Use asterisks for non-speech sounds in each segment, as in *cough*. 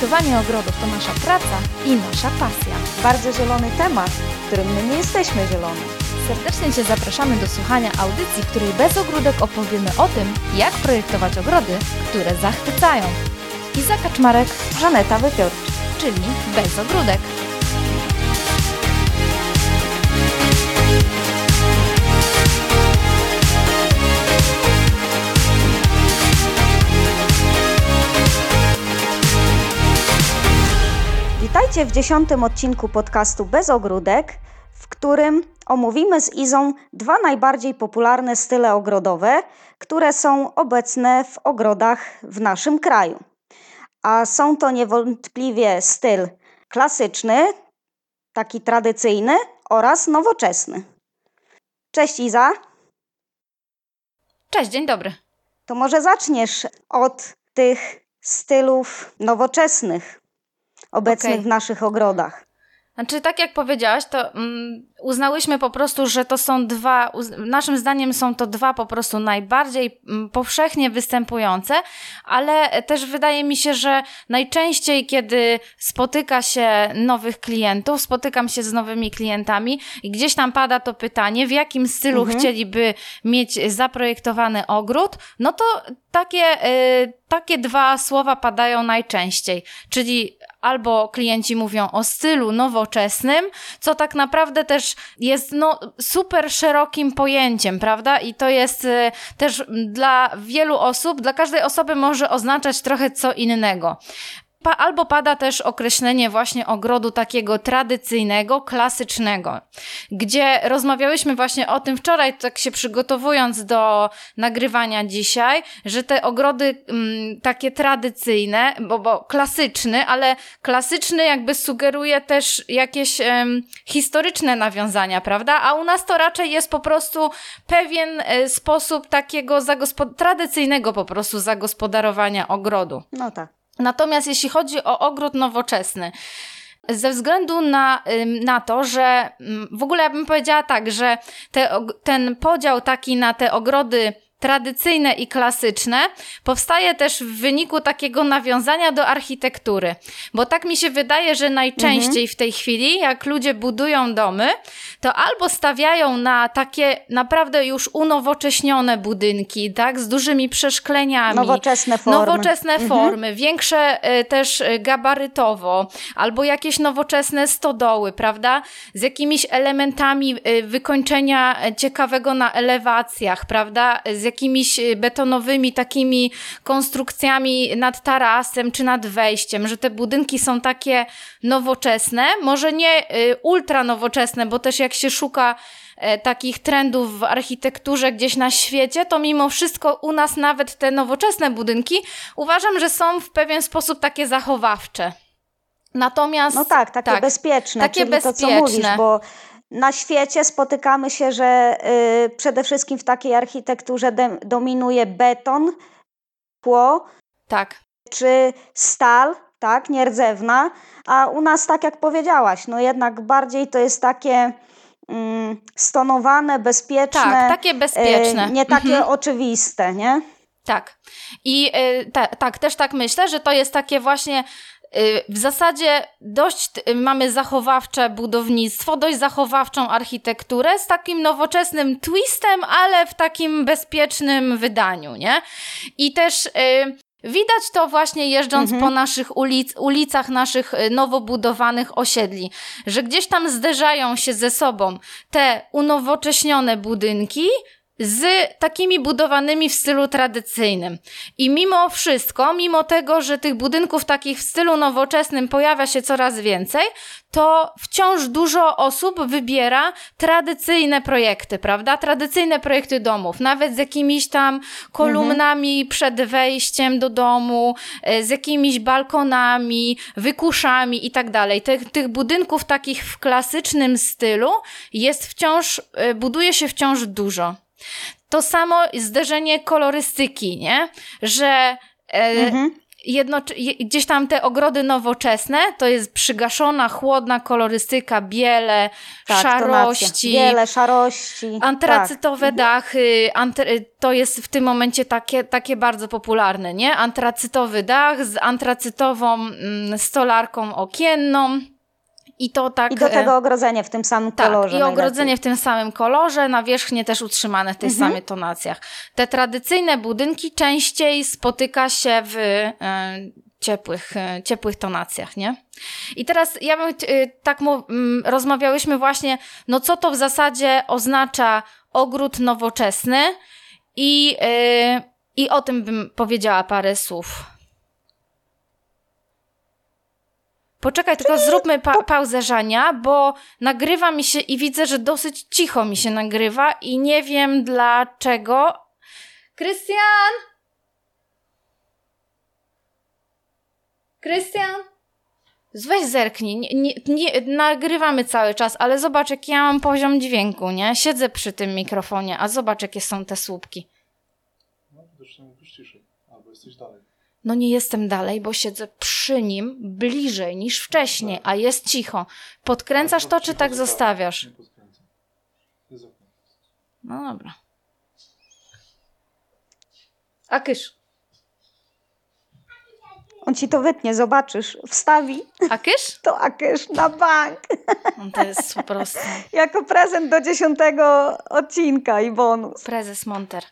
Projektowanie ogrodów to nasza praca i nasza pasja. Bardzo zielony temat, w którym my nie jesteśmy zieloni. Serdecznie Cię zapraszamy do słuchania audycji, w której bez ogródek opowiemy o tym, jak projektować ogrody, które zachwycają. Iza Kaczmarek, Żaneta Wypiorcz. czyli bez ogródek. Witajcie w dziesiątym odcinku podcastu Bez Ogródek, w którym omówimy z Izą dwa najbardziej popularne style ogrodowe, które są obecne w ogrodach w naszym kraju. A są to niewątpliwie styl klasyczny, taki tradycyjny oraz nowoczesny. Cześć Iza, Cześć, dzień dobry. to może zaczniesz od tych stylów nowoczesnych obecnych Okej. w naszych ogrodach. Znaczy, tak jak powiedziałaś, to mm, uznałyśmy po prostu, że to są dwa, naszym zdaniem są to dwa po prostu najbardziej mm, powszechnie występujące, ale też wydaje mi się, że najczęściej, kiedy spotyka się nowych klientów, spotykam się z nowymi klientami i gdzieś tam pada to pytanie, w jakim stylu Mhm. chcieliby mieć zaprojektowany ogród, no to takie, y, takie dwa słowa padają najczęściej, czyli albo klienci mówią o stylu nowoczesnym, co tak naprawdę też jest no, super szerokim pojęciem, prawda? I to jest y, też dla wielu osób, dla każdej osoby może oznaczać trochę co innego. Pa, albo pada też określenie właśnie ogrodu takiego tradycyjnego, klasycznego, gdzie rozmawiałyśmy właśnie o tym wczoraj, tak się przygotowując do nagrywania dzisiaj, że te ogrody mm, takie tradycyjne, bo, bo klasyczny, ale klasyczny jakby sugeruje też jakieś em, historyczne nawiązania, prawda? A u nas to raczej jest po prostu pewien e, sposób takiego tradycyjnego po prostu zagospodarowania ogrodu. No tak. Natomiast jeśli chodzi o ogród nowoczesny, ze względu na, na to, że w ogóle ja bym powiedziała tak, że te, ten podział taki na te ogrody tradycyjne i klasyczne powstaje też w wyniku takiego nawiązania do architektury. Bo tak mi się wydaje, że najczęściej w tej chwili, jak ludzie budują domy, to albo stawiają na takie naprawdę już unowocześnione budynki, tak, z dużymi przeszkleniami. Nowoczesne formy. Nowoczesne formy, większe e, też e, gabarytowo, albo jakieś nowoczesne stodoły, prawda? Z jakimiś elementami e, wykończenia ciekawego na elewacjach, prawda? Z jakimiś e, betonowymi takimi konstrukcjami nad tarasem czy nad wejściem, że te budynki są takie nowoczesne, może nie e, ultra nowoczesne, bo też jak się szuka e, takich trendów w architekturze gdzieś na świecie, to mimo wszystko u nas nawet te nowoczesne budynki uważam, że są w pewien sposób takie zachowawcze. Natomiast No tak, takie tak, bezpieczne, takie czyli to, co bezpieczne. mówisz, bo na świecie spotykamy się, że y, przede wszystkim w takiej architekturze de- dominuje beton, tło tak, czy stal, tak, nierdzewna, a u nas, tak jak powiedziałaś, no jednak bardziej to jest takie mm, stonowane, bezpieczne, tak, takie bezpieczne. y, nie takie Mhm. oczywiste, nie? Tak. I y, ta, tak, też tak myślę, że to jest takie właśnie w zasadzie dość y, mamy zachowawcze budownictwo, dość zachowawczą architekturę z takim nowoczesnym twistem, ale w takim bezpiecznym wydaniu, nie? I też y, Widać to właśnie jeżdżąc po naszych ulic, ulicach naszych y, nowo budowanych osiedli, że gdzieś tam zderzają się ze sobą te unowocześnione budynki z takimi budowanymi w stylu tradycyjnym. I mimo wszystko, mimo tego, że tych budynków takich w stylu nowoczesnym pojawia się coraz więcej, to wciąż dużo osób wybiera tradycyjne projekty, prawda? Tradycyjne projekty domów, nawet z jakimiś tam kolumnami przed wejściem do domu, e, z jakimiś balkonami, wykuszami i tak dalej. Tych, tych budynków takich w klasycznym stylu jest wciąż, e, buduje się wciąż dużo. To samo zderzenie kolorystyki, nie? Że e, Mhm. jedno, gdzieś tam te ogrody nowoczesne, to jest przygaszona, chłodna kolorystyka, biele, tak, szarości. Biele, szarości. Antracytowe tak. dachy, to jest w tym momencie takie, takie bardzo popularne, nie? Antracytowy dach z antracytową mm, stolarką okienną. I to tak. I do tego ogrodzenie w tym samym tak, kolorze. I ogrodzenie w tym samym kolorze, nawierzchnie też utrzymane w tych mhm. samych tonacjach. Te tradycyjne budynki częściej spotyka się w e, ciepłych, e, ciepłych tonacjach, nie? I teraz ja bym e, tak rozmawiałyśmy właśnie, no co to w zasadzie oznacza ogród nowoczesny i, e, i o tym bym powiedziała parę słów. Poczekaj, tylko zróbmy pa pauzę, Żania, bo nagrywa mi się i widzę, że dosyć cicho mi się nagrywa i nie wiem dlaczego. Krystian! Krystian? Weź zerknij. Nie, nie, nie, nagrywamy cały czas, ale zobacz, jaki ja mam poziom dźwięku, nie? Siedzę przy tym mikrofonie, a zobacz, jakie są te słupki. No, widocznie mógłbyś ciszej, albo jesteś dalej. No nie jestem dalej, bo siedzę przy nim bliżej niż wcześniej, a jest cicho. Podkręcasz to, czy tak zostawiasz? Nie podkręcam. No dobra. A kysz. On ci to wytnie, zobaczysz. Wstawi. Akysz? *laughs* To akysz na bank. To jest po prostu. *laughs* jako prezent do dziesiątego odcinka i bonus. Prezes Monter.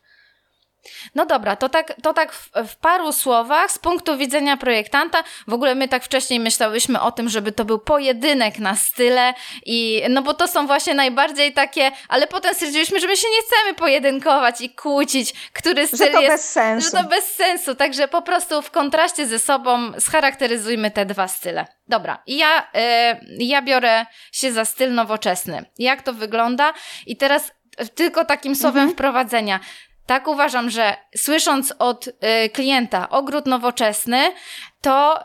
No dobra, to tak, to tak w, w, paru słowach z punktu widzenia projektanta. W ogóle my tak wcześniej myślałyśmy o tym, żeby to był pojedynek na style i no bo to są właśnie najbardziej takie, ale potem stwierdziliśmy, że my się nie chcemy pojedynkować i kłócić, który styl że to jest, bez sensu. że to bez sensu. Także po prostu w kontraście ze sobą scharakteryzujmy te dwa style. Dobra, i ja, y, ja biorę się za styl nowoczesny. Jak to wygląda? I teraz tylko takim słowem mhm. wprowadzenia. Tak uważam, że słysząc od y, klienta ogród nowoczesny, to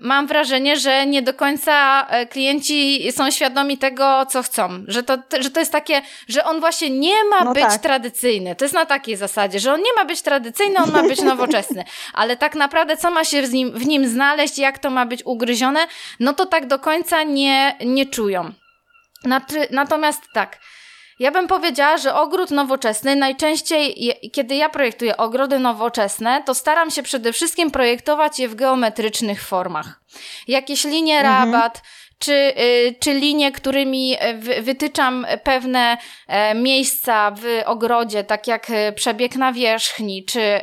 mam wrażenie, że nie do końca y, klienci są świadomi tego, co chcą. Że to, że to jest takie, że on właśnie nie ma no być tak. tradycyjny. To jest na takiej zasadzie, że on nie ma być tradycyjny, on ma być *laughs* nowoczesny. Ale tak naprawdę, co ma się w nim, w nim znaleźć, jak to ma być ugryzione, no to tak do końca nie, nie czują. Natomiast tak. Ja bym powiedziała, że ogród nowoczesny najczęściej, kiedy ja projektuję ogrody nowoczesne, to staram się przede wszystkim projektować je w geometrycznych formach. Jakieś linie mhm. rabat, czy, y, czy linie, którymi y, wytyczam pewne e, miejsca w ogrodzie, tak jak e, przebieg nawierzchni, czy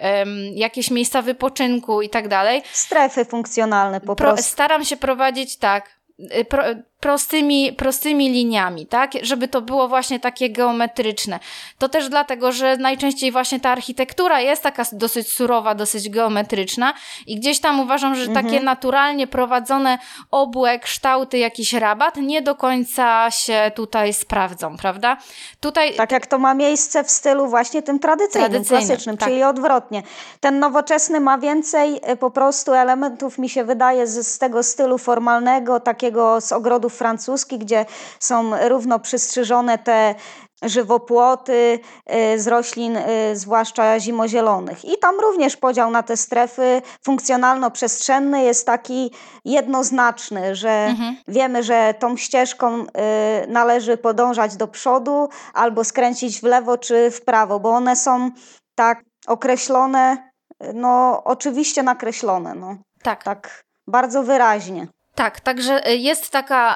jakieś miejsca wypoczynku i tak dalej. Strefy funkcjonalne po prostu. Staram się prowadzić tak, y, pro, prostymi, prostymi liniami, tak? Żeby to było właśnie takie geometryczne. To też dlatego, że najczęściej właśnie ta architektura jest taka dosyć surowa, dosyć geometryczna i gdzieś tam uważam, że mhm. takie naturalnie prowadzone obłe kształty, jakiś rabat nie do końca się tutaj sprawdzą, prawda? Tutaj... Tak jak to ma miejsce w stylu właśnie tym tradycyjnym, tradycyjnym klasycznym, tak. czyli odwrotnie. Ten nowoczesny ma więcej y, po prostu elementów, mi się wydaje, z, z tego stylu formalnego, takiego z ogrodu ogrodów francuskich, gdzie są równo przystrzyżone te żywopłoty y, z roślin, y, zwłaszcza zimozielonych. I tam również podział na te strefy funkcjonalno-przestrzenny jest taki jednoznaczny, że mhm. wiemy, że tą ścieżką y, należy podążać do przodu albo skręcić w lewo czy w prawo, bo one są tak określone, no oczywiście nakreślone. No. Tak. Tak bardzo wyraźnie. Tak, także y, jest taka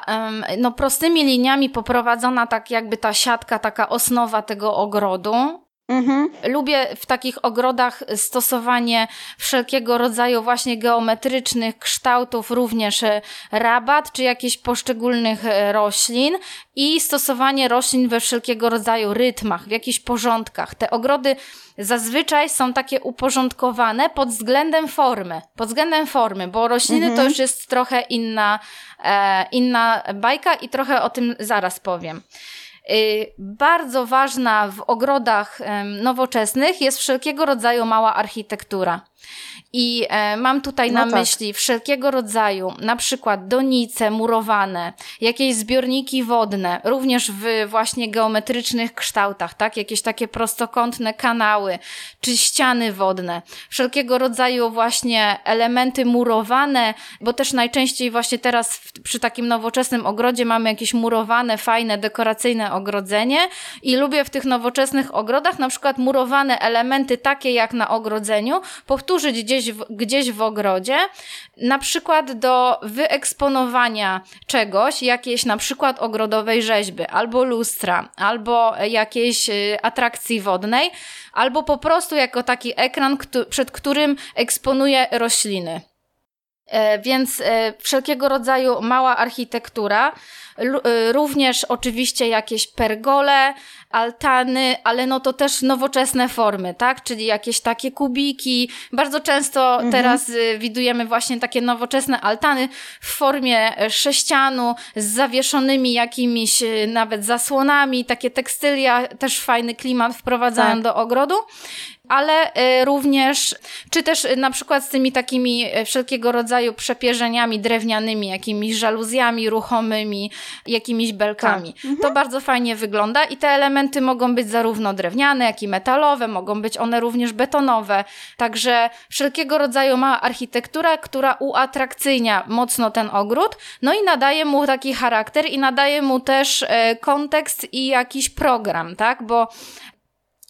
no, prostymi liniami poprowadzona tak jakby ta siatka, taka osnowa tego ogrodu. Mhm. Lubię w takich ogrodach stosowanie wszelkiego rodzaju właśnie geometrycznych kształtów, również e, rabat czy jakichś poszczególnych e, roślin i stosowanie roślin we wszelkiego rodzaju rytmach, w jakichś porządkach. Te ogrody zazwyczaj są takie uporządkowane pod względem formy, pod względem formy, bo rośliny mhm. to już jest trochę inna, e, inna bajka i trochę o tym zaraz powiem. Y, bardzo ważna w ogrodach nowoczesnych jest wszelkiego rodzaju mała architektura. I e, mam tutaj No na tak. myśli wszelkiego rodzaju, na przykład donice murowane, jakieś zbiorniki wodne, również w właśnie geometrycznych kształtach, tak? Jakieś takie prostokątne kanały, czy ściany wodne, wszelkiego rodzaju właśnie elementy murowane, bo też najczęściej właśnie teraz w, przy takim nowoczesnym ogrodzie mamy jakieś murowane, fajne, dekoracyjne ogrodzenie i lubię w tych nowoczesnych ogrodach na przykład murowane elementy takie jak na ogrodzeniu powtórzyć gdzieś w, gdzieś w ogrodzie, na przykład do wyeksponowania czegoś, jakiejś na przykład ogrodowej rzeźby, albo lustra, albo jakiejś y, atrakcji wodnej, albo po prostu jako taki ekran, przed którym eksponuję rośliny. E, Więc e, wszelkiego rodzaju mała architektura, również oczywiście jakieś pergole, altany, ale no to też nowoczesne formy, tak? Czyli jakieś takie kubiki. Bardzo często teraz y, widujemy właśnie takie nowoczesne altany w formie e, sześcianu z zawieszonymi jakimiś y, nawet zasłonami. Takie tekstylia też fajny klimat wprowadzają Tak. do ogrodu ale y, również, czy też y, na przykład z tymi takimi y, wszelkiego rodzaju przepierzeniami drewnianymi, jakimiś żaluzjami ruchomymi, jakimiś belkami. To bardzo fajnie wygląda i te elementy mogą być zarówno drewniane, jak i metalowe, mogą być one również betonowe. Także wszelkiego rodzaju mała architektura, która uatrakcyjnia mocno ten ogród, no i nadaje mu taki charakter i nadaje mu też kontekst i jakiś program, tak? Bo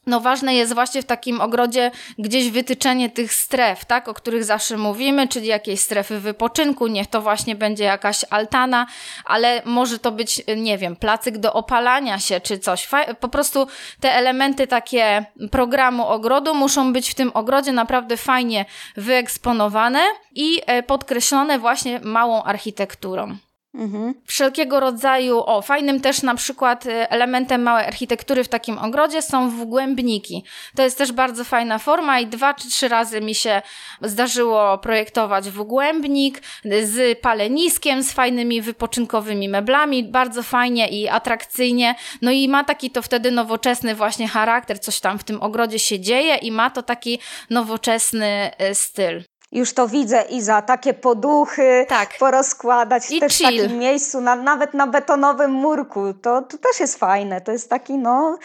no ważne jest właśnie w takim ogrodzie gdzieś wytyczenie tych stref, tak, o których zawsze mówimy, czyli jakieś strefy wypoczynku, niech to właśnie będzie jakaś altana, ale może to być, nie wiem, placyk do opalania się czy coś. Po prostu te elementy takie programu ogrodu muszą być w tym ogrodzie naprawdę fajnie wyeksponowane i e, podkreślone właśnie małą architekturą Mhm. wszelkiego rodzaju, o, fajnym też na przykład y, elementem małej architektury w takim ogrodzie są wgłębniki. To jest też bardzo fajna forma i dwa czy trzy razy mi się zdarzyło projektować wgłębnik z paleniskiem, z fajnymi wypoczynkowymi meblami, bardzo fajnie i atrakcyjnie. No i ma taki to wtedy nowoczesny właśnie charakter, coś tam w tym ogrodzie się dzieje i ma to taki nowoczesny y, styl. Już to widzę, Iza, takie poduchy Tak. porozkładać I też w chill. takim miejscu, na, nawet na betonowym murku. To, to też jest fajne. To jest taki, no,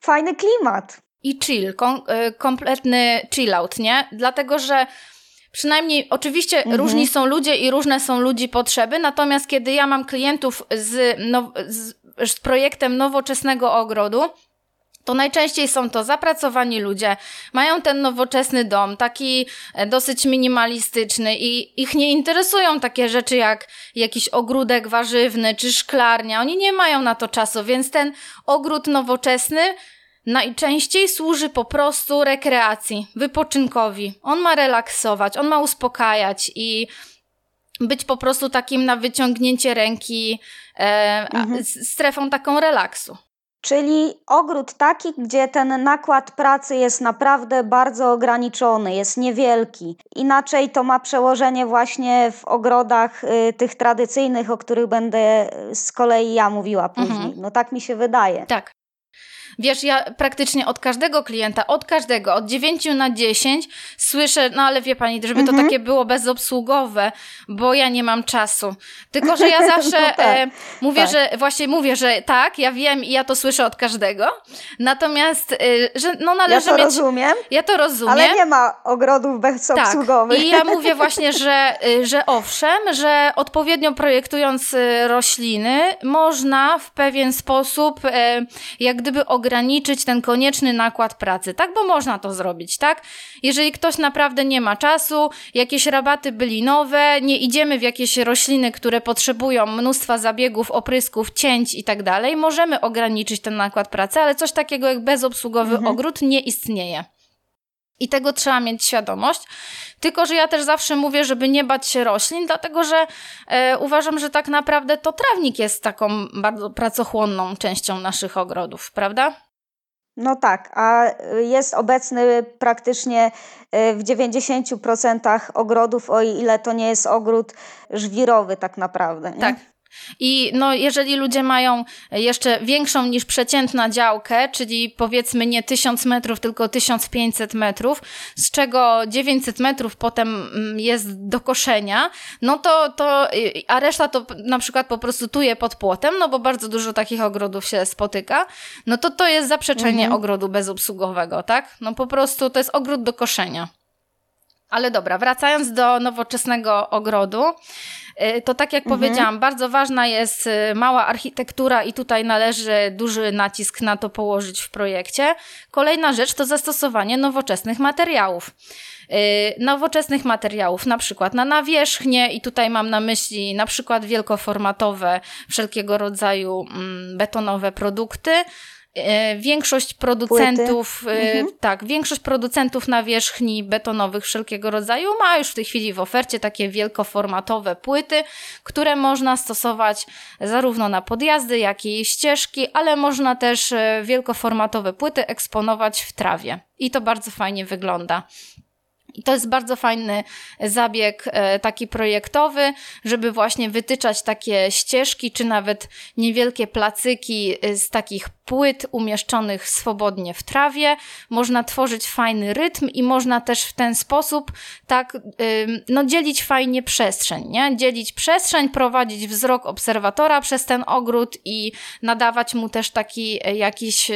fajny klimat. i chill, kom, y, kompletny chill out, nie? Dlatego, że przynajmniej oczywiście Mhm. różni są ludzie i różne są ludzi potrzeby, natomiast kiedy ja mam klientów z, now, z, z projektem nowoczesnego ogrodu, to najczęściej są to zapracowani ludzie, mają ten nowoczesny dom, taki e, dosyć minimalistyczny i ich nie interesują takie rzeczy jak jakiś ogródek warzywny czy szklarnia. Oni nie mają na to czasu, więc ten ogród nowoczesny najczęściej służy po prostu rekreacji, wypoczynkowi. On ma relaksować, on ma uspokajać i być po prostu takim na wyciągnięcie ręki e, Mhm. strefą taką relaksu. Czyli ogród taki, gdzie ten nakład pracy jest naprawdę bardzo ograniczony, jest niewielki. Inaczej to ma przełożenie właśnie w ogrodach y, tych tradycyjnych, o których będę z kolei ja mówiła później. Mhm. No tak mi się wydaje. Tak. Wiesz, ja praktycznie od każdego klienta, od każdego, od 9 na 10 słyszę, no ale wie pani, żeby Mhm. to takie było bezobsługowe, bo ja nie mam czasu. Tylko, że ja *laughs* zawsze No tak, e, mówię, tak. że właśnie mówię, że tak, ja wiem i ja to słyszę od każdego. Natomiast, e, że no Ja należy to mieć. rozumiem, Ja to rozumiem. ale nie ma ogrodów bezobsługowych. Tak. I ja mówię *laughs* właśnie, że, y, że owszem, że odpowiednio projektując y, rośliny, można w pewien sposób y, jak gdyby ograniczyć ten konieczny nakład pracy, tak? Bo można to zrobić, tak? Jeżeli ktoś naprawdę nie ma czasu, jakieś rabaty bylinowe, nie idziemy w jakieś rośliny, które potrzebują mnóstwa zabiegów, oprysków, cięć i tak dalej, możemy ograniczyć ten nakład pracy, ale coś takiego jak bezobsługowy ogród nie istnieje. I tego trzeba mieć świadomość. Tylko, że ja też zawsze mówię, żeby nie bać się roślin, dlatego że e, uważam, że tak naprawdę to trawnik jest taką bardzo pracochłonną częścią naszych ogrodów, prawda? No tak, a jest obecny praktycznie y, w 90% ogrodów, o ile to nie jest ogród żwirowy tak naprawdę. Nie? Tak. I no, jeżeli ludzie mają jeszcze większą niż przeciętna działkę, czyli powiedzmy nie 1000 metrów, tylko 1500 metrów, z czego 900 metrów potem mm, jest do koszenia, no to, to a reszta to na przykład po prostu tuje pod płotem, no bo bardzo dużo takich ogrodów się spotyka, no to to jest zaprzeczenie mhm. ogrodu bezobsługowego, tak? No po prostu to jest ogród do koszenia. Ale dobra, wracając do nowoczesnego ogrodu, y, to tak jak mhm. powiedziałam, bardzo ważna jest y, mała architektura i tutaj należy duży nacisk na to położyć w projekcie. Kolejna rzecz to zastosowanie nowoczesnych materiałów. Y, nowoczesnych materiałów, na przykład na nawierzchnię i tutaj mam na myśli na przykład wielkoformatowe, wszelkiego rodzaju mm, betonowe produkty, większość producentów, e, mhm. tak, większość producentów nawierzchni betonowych wszelkiego rodzaju ma już w tej chwili w ofercie takie wielkoformatowe płyty, które można stosować zarówno na podjazdy, jak i ścieżki, ale można też e, wielkoformatowe płyty eksponować w trawie. I to bardzo fajnie wygląda. I to jest bardzo fajny zabieg e, taki projektowy, żeby właśnie wytyczać takie ścieżki, czy nawet niewielkie placyki e, z takich płyt umieszczonych swobodnie w trawie. Można tworzyć fajny rytm i można też w ten sposób tak, no dzielić fajnie przestrzeń, nie? Dzielić przestrzeń, prowadzić wzrok obserwatora przez ten ogród i nadawać mu też taki e, jakiś,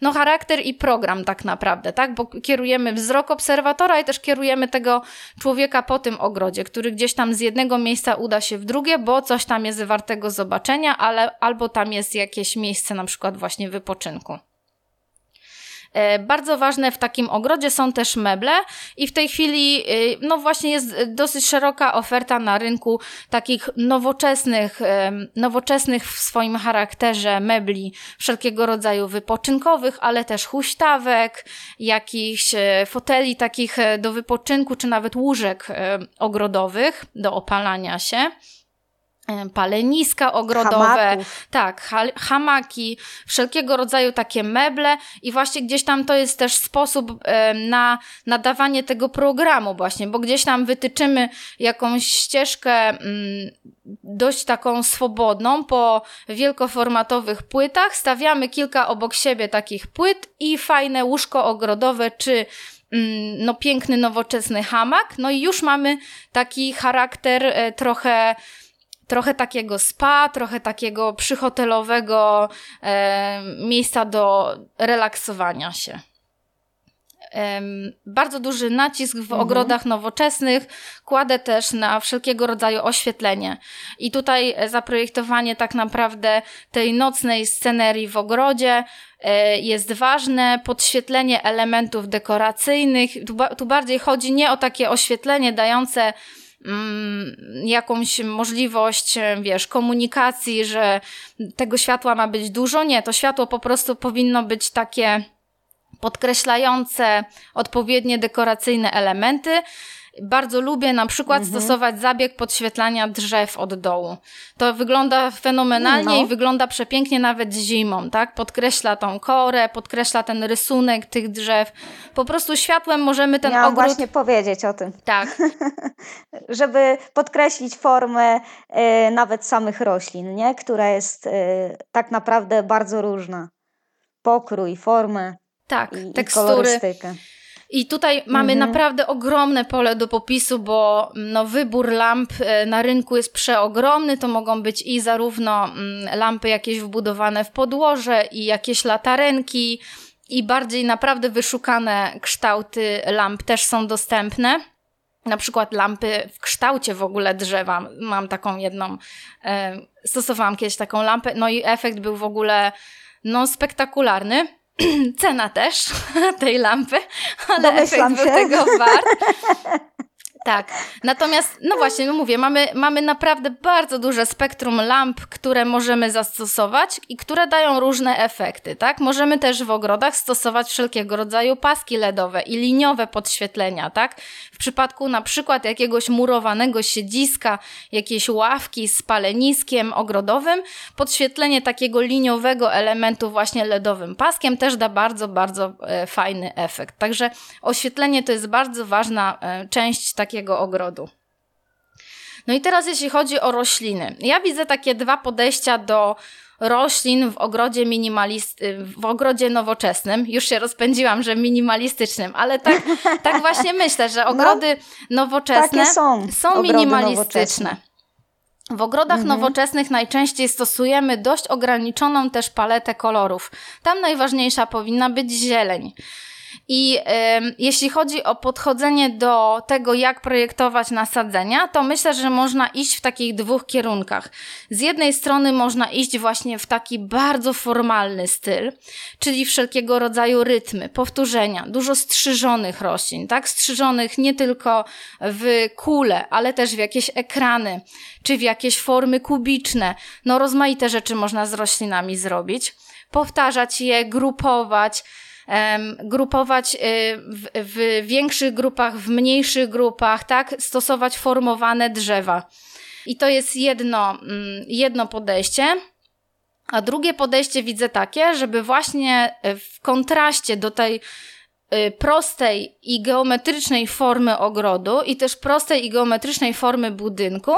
no charakter i program tak naprawdę, tak? Bo kierujemy wzrok obserwatora i też kierujemy tego człowieka po tym ogrodzie, który gdzieś tam z jednego miejsca uda się w drugie, bo coś tam jest wartego zobaczenia, ale albo tam jest jakieś miejsce na przykład właśnie wypoczynku. E, bardzo ważne w takim ogrodzie są też meble i w tej chwili e, no właśnie jest dosyć szeroka oferta na rynku takich nowoczesnych, e, nowoczesnych w swoim charakterze mebli wszelkiego rodzaju wypoczynkowych, ale też huśtawek, jakichś foteli takich do wypoczynku, czy nawet łóżek ogrodowych do opalania się. E, paleniska ogrodowe, Hamaków. tak, hamaki, wszelkiego rodzaju takie meble i właśnie gdzieś tam to jest też sposób na nadawanie tego programu właśnie, bo gdzieś tam wytyczymy jakąś ścieżkę mm, dość taką swobodną po wielkoformatowych płytach, stawiamy kilka obok siebie takich płyt i fajne łóżko ogrodowe czy mm, no piękny nowoczesny hamak, no i już mamy taki charakter e, trochę trochę takiego spa, trochę takiego przyhotelowego e, miejsca do relaksowania się. E, bardzo duży nacisk w mhm. ogrodach nowoczesnych kładę też na wszelkiego rodzaju oświetlenie. I tutaj zaprojektowanie tak naprawdę tej nocnej scenerii w ogrodzie e, jest ważne, podświetlenie elementów dekoracyjnych. Tu, tu bardziej chodzi nie o takie oświetlenie dające jakąś możliwość, e, wiesz, komunikacji, że tego światła ma być dużo. Nie, to światło po prostu powinno być takie podkreślające odpowiednie dekoracyjne elementy bardzo lubię na przykład mhm. stosować zabieg podświetlania drzew od dołu. To wygląda fenomenalnie no. i wygląda przepięknie nawet zimą, tak? Podkreśla tą korę, podkreśla ten rysunek tych drzew. Po prostu światłem możemy ten Miałam ogród... właśnie powiedzieć o tym. Tak. *laughs* Żeby podkreślić formę y, nawet samych roślin, nie? Która jest y, tak naprawdę bardzo różna. Pokrój, formę. Tak, i, tekstury. I kolorystykę. I tutaj mamy mhm. naprawdę ogromne pole do popisu, bo no, wybór lamp e, na rynku jest przeogromny. To mogą być i zarówno mm, lampy jakieś wbudowane w podłoże, i jakieś latarenki, i bardziej naprawdę wyszukane kształty lamp też są dostępne. Na przykład lampy w kształcie w ogóle drzewa. Mam taką jedną, e, stosowałam kiedyś taką lampę, no i efekt był w ogóle no, spektakularny. *clears throat* Cena też *laughs* tej lampy, ale Domyślam efekt się. był tego wart. *laughs* Tak. Natomiast, no właśnie, no mówię, mamy, mamy naprawdę bardzo duże spektrum lamp, które możemy zastosować i które dają różne efekty, tak? Możemy też w ogrodach stosować wszelkiego rodzaju paski LEDowe i liniowe podświetlenia, tak? W przypadku na przykład jakiegoś murowanego siedziska, jakiejś ławki z paleniskiem ogrodowym, podświetlenie takiego liniowego elementu właśnie LEDowym paskiem też da bardzo, bardzo e, fajny efekt. Także oświetlenie to jest bardzo ważna e, część takiego takiego ogrodu. No i teraz jeśli chodzi o rośliny. Ja widzę takie dwa podejścia do roślin w ogrodzie minimalist, w ogrodzie nowoczesnym. Już się rozpędziłam, że minimalistycznym, ale tak, *laughs* tak właśnie myślę, że no, ogrody no, nowoczesne są, są minimalistyczne. W ogrodach mhm. nowoczesnych najczęściej stosujemy dość ograniczoną też paletę kolorów. Tam najważniejsza powinna być zieleń. I jeśli chodzi o podchodzenie do tego, jak projektować nasadzenia, to myślę, że można iść w takich dwóch kierunkach. Z jednej strony można iść właśnie w taki bardzo formalny styl, czyli wszelkiego rodzaju rytmy, powtórzenia, dużo strzyżonych roślin, tak? Strzyżonych nie tylko w kule, ale też w jakieś ekrany, czy w jakieś formy kubiczne. No, rozmaite rzeczy można z roślinami zrobić. Powtarzać je, grupować, grupować y, w, w większych grupach, w mniejszych grupach, tak? Stosować formowane drzewa. I to jest jedno, mm, jedno podejście. A drugie podejście widzę takie, żeby właśnie w kontraście do tej y, prostej i geometrycznej formy ogrodu i też prostej i geometrycznej formy budynku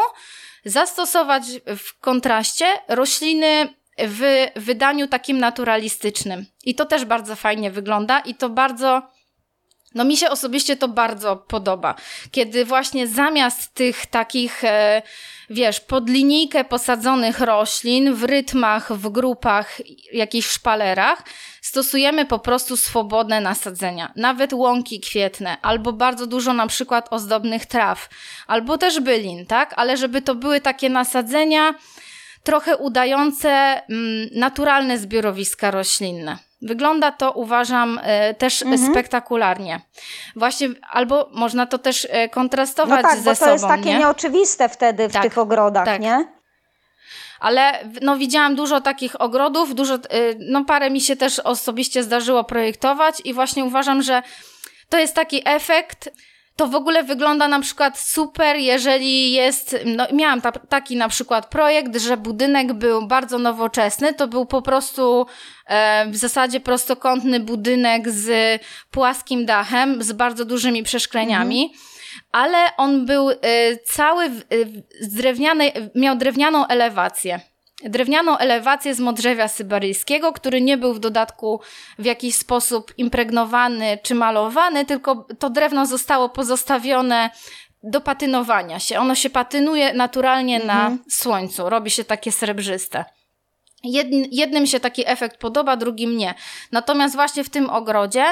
zastosować w kontraście rośliny w wydaniu takim naturalistycznym. I to też bardzo fajnie wygląda i to bardzo. No mi się osobiście to bardzo podoba, kiedy właśnie zamiast tych takich, e, wiesz, pod linijkę posadzonych roślin w rytmach, w grupach, jakichś szpalerach, stosujemy po prostu swobodne nasadzenia. Nawet łąki kwietne, albo bardzo dużo na przykład ozdobnych traw, albo też bylin, tak? Ale żeby to były takie nasadzenia, trochę udające mm, naturalne zbiorowiska roślinne. Wygląda to, uważam, e, też mhm. spektakularnie. Właśnie, albo można to też e, kontrastować no tak, ze bo sobą. To jest takie nie? nieoczywiste wtedy w tak, tych ogrodach, tak. nie? Ale no, widziałam dużo takich ogrodów, dużo, e, no parę mi się też osobiście zdarzyło projektować i właśnie uważam, że to jest taki efekt to w ogóle wygląda na przykład super, jeżeli jest, no miałam ta, taki na przykład projekt, że budynek był bardzo nowoczesny, to był po prostu e, w zasadzie prostokątny budynek z płaskim dachem, z bardzo dużymi przeszkleniami. Mhm ale on był y, cały y, z drewnianej, miał drewnianą elewację drewnianą elewację z modrzewia syberyjskiego, który nie był w dodatku w jakiś sposób impregnowany czy malowany, tylko to drewno zostało pozostawione do patynowania się. Ono się patynuje naturalnie mhm. na słońcu, robi się takie srebrzyste. jednym się taki efekt podoba, drugim nie. Natomiast właśnie w tym ogrodzie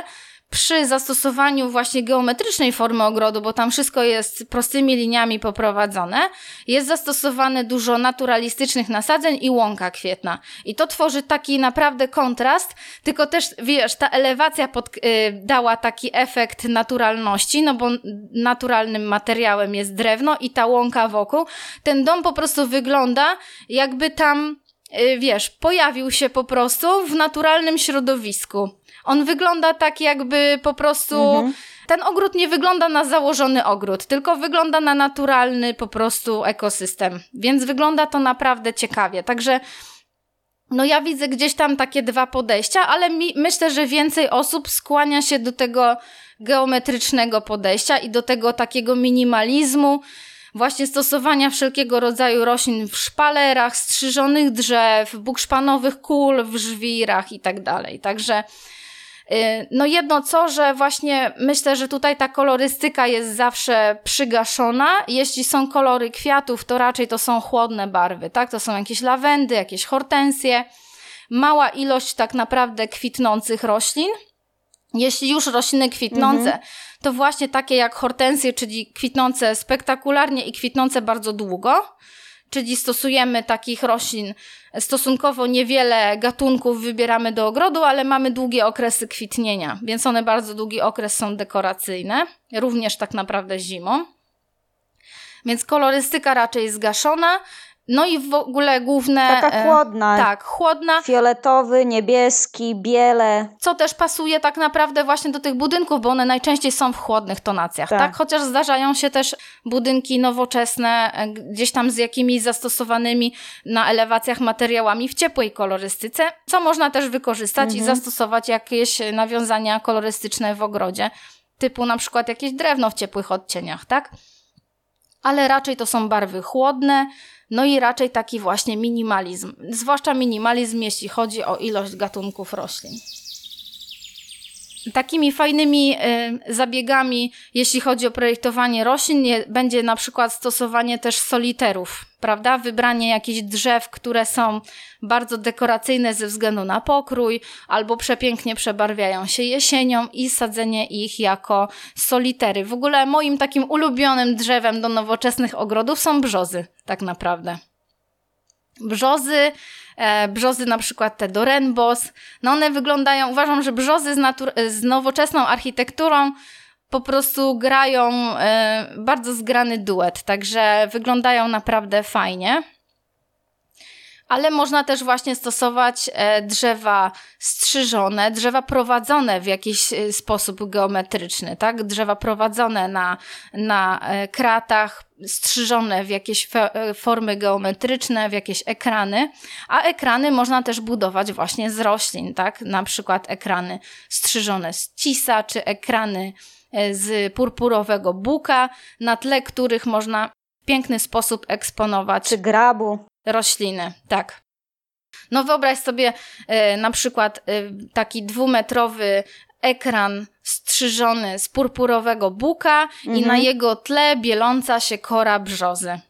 przy zastosowaniu właśnie geometrycznej formy ogrodu, bo tam wszystko jest prostymi liniami poprowadzone, jest zastosowane dużo naturalistycznych nasadzeń i łąka kwietna. I to tworzy taki naprawdę kontrast, tylko też, wiesz, ta elewacja pod, yy, dała taki efekt naturalności, no bo naturalnym materiałem jest drewno i ta łąka wokół. Ten dom po prostu wygląda jakby tam, yy, wiesz, pojawił się po prostu w naturalnym środowisku. On wygląda tak jakby po prostu... Mhm. Ten ogród nie wygląda na założony ogród, tylko wygląda na naturalny po prostu ekosystem. Więc wygląda to naprawdę ciekawie. Także no ja widzę gdzieś tam takie dwa podejścia, ale mi, myślę, że więcej osób skłania się do tego geometrycznego podejścia i do tego takiego minimalizmu, właśnie stosowania wszelkiego rodzaju roślin w szpalerach, strzyżonych drzew, bukszpanowych kul w żwirach i tak dalej. Także no jedno co, że właśnie myślę, że tutaj ta kolorystyka jest zawsze przygaszona. Jeśli są kolory kwiatów, to raczej to są chłodne barwy, tak? To są jakieś lawendy, jakieś hortensje. Mała ilość tak naprawdę kwitnących roślin. Jeśli już rośliny kwitnące, mhm. to właśnie takie jak hortensje, czyli kwitnące spektakularnie i kwitnące bardzo długo czyli stosujemy takich roślin stosunkowo niewiele gatunków wybieramy do ogrodu, ale mamy długie okresy kwitnienia, więc one bardzo długi okres są dekoracyjne, również tak naprawdę zimą. Więc kolorystyka raczej zgaszona, no i w ogóle główne. Taka e, chłodna. E, tak, chłodna. Fioletowy, niebieski, biele. Co też pasuje tak naprawdę właśnie do tych budynków, bo one najczęściej są w chłodnych tonacjach, tak? tak? Chociaż zdarzają się też budynki nowoczesne, e, gdzieś tam z jakimiś zastosowanymi na elewacjach materiałami w ciepłej kolorystyce, co można też wykorzystać mhm. i zastosować jakieś nawiązania kolorystyczne w ogrodzie, typu na przykład jakieś drewno w ciepłych odcieniach, tak? ale raczej to są barwy chłodne, no i raczej taki właśnie minimalizm, zwłaszcza minimalizm, jeśli chodzi o ilość gatunków roślin. Takimi fajnymi y, zabiegami, jeśli chodzi o projektowanie roślin, będzie na przykład stosowanie też soliterów, prawda? Wybranie jakichś drzew, które są bardzo dekoracyjne ze względu na pokrój, albo przepięknie przebarwiają się jesienią i sadzenie ich jako solitery. W ogóle moim takim ulubionym drzewem do nowoczesnych ogrodów są brzozy, tak naprawdę. Brzozy e, brzozy na przykład te Dorenbos. No one wyglądają, uważam, że brzozy z, natur- z nowoczesną architekturą po prostu grają e, bardzo zgrany duet, także wyglądają naprawdę fajnie. Ale można też właśnie stosować e, drzewa strzyżone, drzewa prowadzone w jakiś e, sposób geometryczny, tak? Drzewa prowadzone na, na kratach, strzyżone w jakieś formy geometryczne, w jakieś ekrany, a ekrany można też budować właśnie z roślin, tak? Na przykład ekrany strzyżone z cisa, czy ekrany z purpurowego buka, na tle których można w piękny sposób eksponować. Czy grabu. Rośliny, tak. No wyobraź sobie e, na przykład e, taki dwumetrowy ekran strzyżony z purpurowego buka mhm. i na mhm. jego tle bieląca się kora brzozy.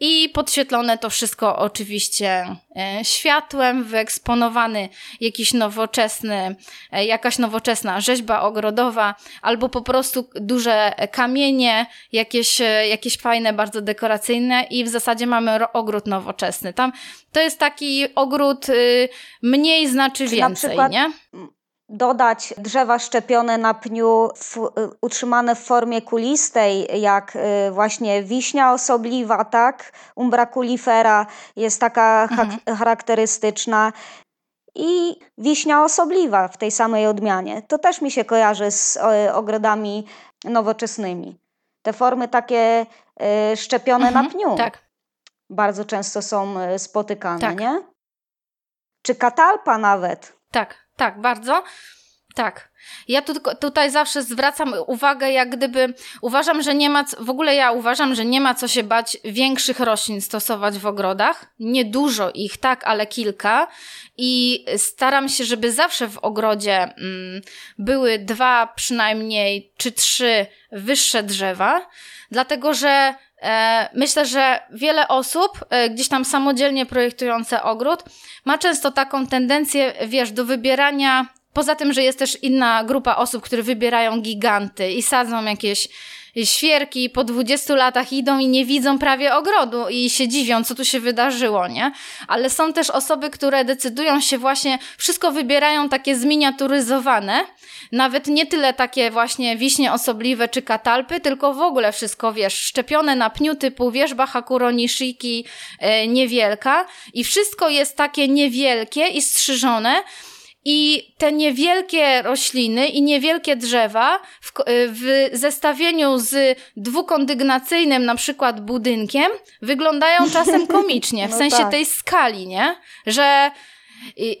I podświetlone to wszystko oczywiście e, światłem, wyeksponowany jakiś nowoczesny, e, jakaś nowoczesna rzeźba ogrodowa, albo po prostu duże kamienie, jakieś, e, jakieś fajne, bardzo dekoracyjne i w zasadzie mamy ogród nowoczesny. Tam to jest taki ogród y, mniej znaczy więcej, przykład... nie? Dodać drzewa szczepione na pniu, w, utrzymane w formie kulistej, jak y, właśnie wiśnia osobliwa, tak? Umbra kulifera jest taka mhm. charakterystyczna. I wiśnia osobliwa w tej samej odmianie. To też mi się kojarzy z ogrodami nowoczesnymi. Te formy takie y, szczepione mhm. na pniu. Tak. Bardzo często są y, spotykane, tak. nie? Czy katalpa nawet. Tak. Tak, bardzo. Tak. Ja tu, tutaj zawsze zwracam uwagę, jak gdyby uważam, że nie ma, w ogóle ja uważam, że nie ma co się bać większych roślin stosować w ogrodach. Nie dużo ich, tak, ale kilka. I staram się, żeby zawsze w ogrodzie mm, były dwa przynajmniej, czy trzy wyższe drzewa, dlatego że myślę, że wiele osób, e, gdzieś tam samodzielnie projektujące ogród, ma często taką tendencję, wiesz, do wybierania. Poza tym, że jest też inna grupa osób, które wybierają giganty i sadzą jakieś świerki po 20 latach idą i nie widzą prawie ogrodu i się dziwią, co tu się wydarzyło, nie? Ale są też osoby, które decydują się właśnie, wszystko wybierają takie zminiaturyzowane, nawet nie tyle takie właśnie wiśnie osobliwe czy katalpy, tylko w ogóle wszystko, wiesz, szczepione na pniu typu wierzba Hakuro Nishiki e, niewielka i wszystko jest takie niewielkie i strzyżone, i te niewielkie rośliny i niewielkie drzewa w, w, zestawieniu z dwukondygnacyjnym na przykład budynkiem wyglądają czasem *laughs* komicznie, w no sensie tak. tej skali, nie? Że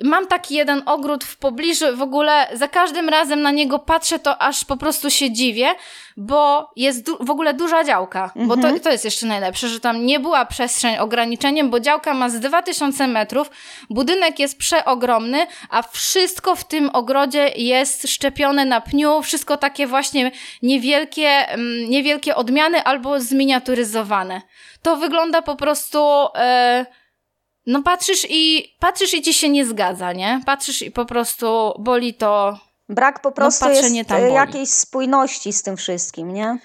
Mam taki jeden ogród w pobliżu, w ogóle za każdym razem na niego patrzę, to aż po prostu się dziwię, bo jest w ogóle duża działka. Mhm. Bo to, mhm. to jest jeszcze najlepsze, że tam nie była przestrzeń ograniczeniem, bo działka ma z 2000 metrów, budynek jest przeogromny, a wszystko w tym ogrodzie jest szczepione na pniu, wszystko takie właśnie niewielkie, mm, niewielkie odmiany albo zminiaturyzowane. To wygląda po prostu. Yy, no patrzysz i patrzysz i ci się nie zgadza, nie? Patrzysz i po prostu boli to. Brak po no, prostu no, jest e, jakiejś spójności z tym wszystkim, nie?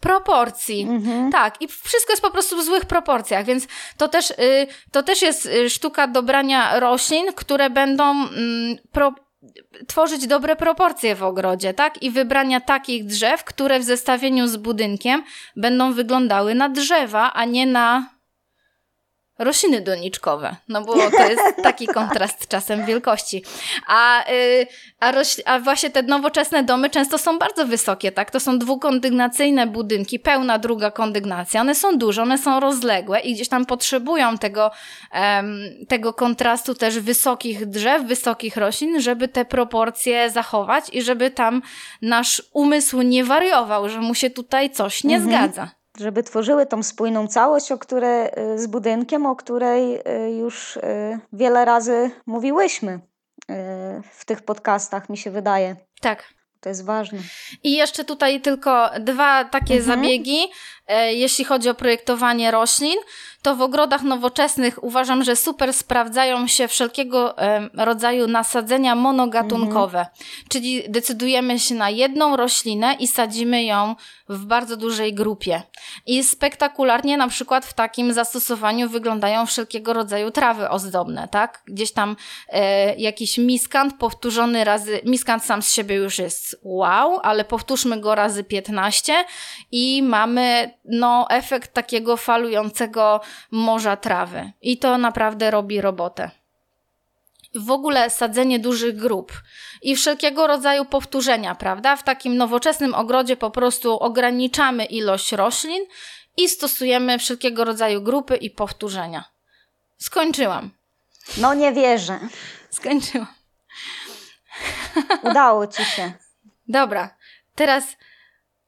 Proporcji. Mhm. Tak, i wszystko jest po prostu w złych proporcjach, więc to też, y, to też jest y, sztuka dobrania roślin, które będą mm, pro, tworzyć dobre proporcje w ogrodzie, tak? I wybrania takich drzew, które w zestawieniu z budynkiem będą wyglądały na drzewa, a nie na rośliny doniczkowe, no bo to jest taki kontrast czasem wielkości. A, yy, a, a właśnie te nowoczesne domy często są bardzo wysokie, tak? To są dwukondygnacyjne budynki, pełna druga kondygnacja. One są duże, one są rozległe i gdzieś tam potrzebują tego, tego kontrastu też wysokich drzew, wysokich roślin, żeby te proporcje zachować i żeby tam nasz umysł nie wariował, że mu się tutaj coś nie mhm. zgadza. Żeby tworzyły tą spójną całość, o której, y, z budynkiem, o której y, już wiele razy mówiłyśmy w tych podcastach, mi się wydaje. Tak. To jest ważne. I jeszcze tutaj tylko dwa takie mhm. zabiegi, jeśli chodzi o projektowanie roślin to w ogrodach nowoczesnych uważam, że super sprawdzają się wszelkiego rodzaju nasadzenia monogatunkowe. Mhm. Czyli decydujemy się na jedną roślinę i sadzimy ją w bardzo dużej grupie. I spektakularnie na przykład w takim zastosowaniu wyglądają wszelkiego rodzaju trawy ozdobne, tak? Gdzieś tam e, jakiś miskant powtórzony razy, miskant sam z siebie już jest wow, ale powtórzmy go razy 15 i mamy no efekt takiego falującego morza trawy. I to naprawdę robi robotę. W ogóle sadzenie dużych grup i wszelkiego rodzaju powtórzenia, prawda? W takim nowoczesnym ogrodzie po prostu ograniczamy ilość roślin i stosujemy wszelkiego rodzaju grupy i powtórzenia. Skończyłam. No nie wierzę. Skończyłam. Udało ci się. Dobra, teraz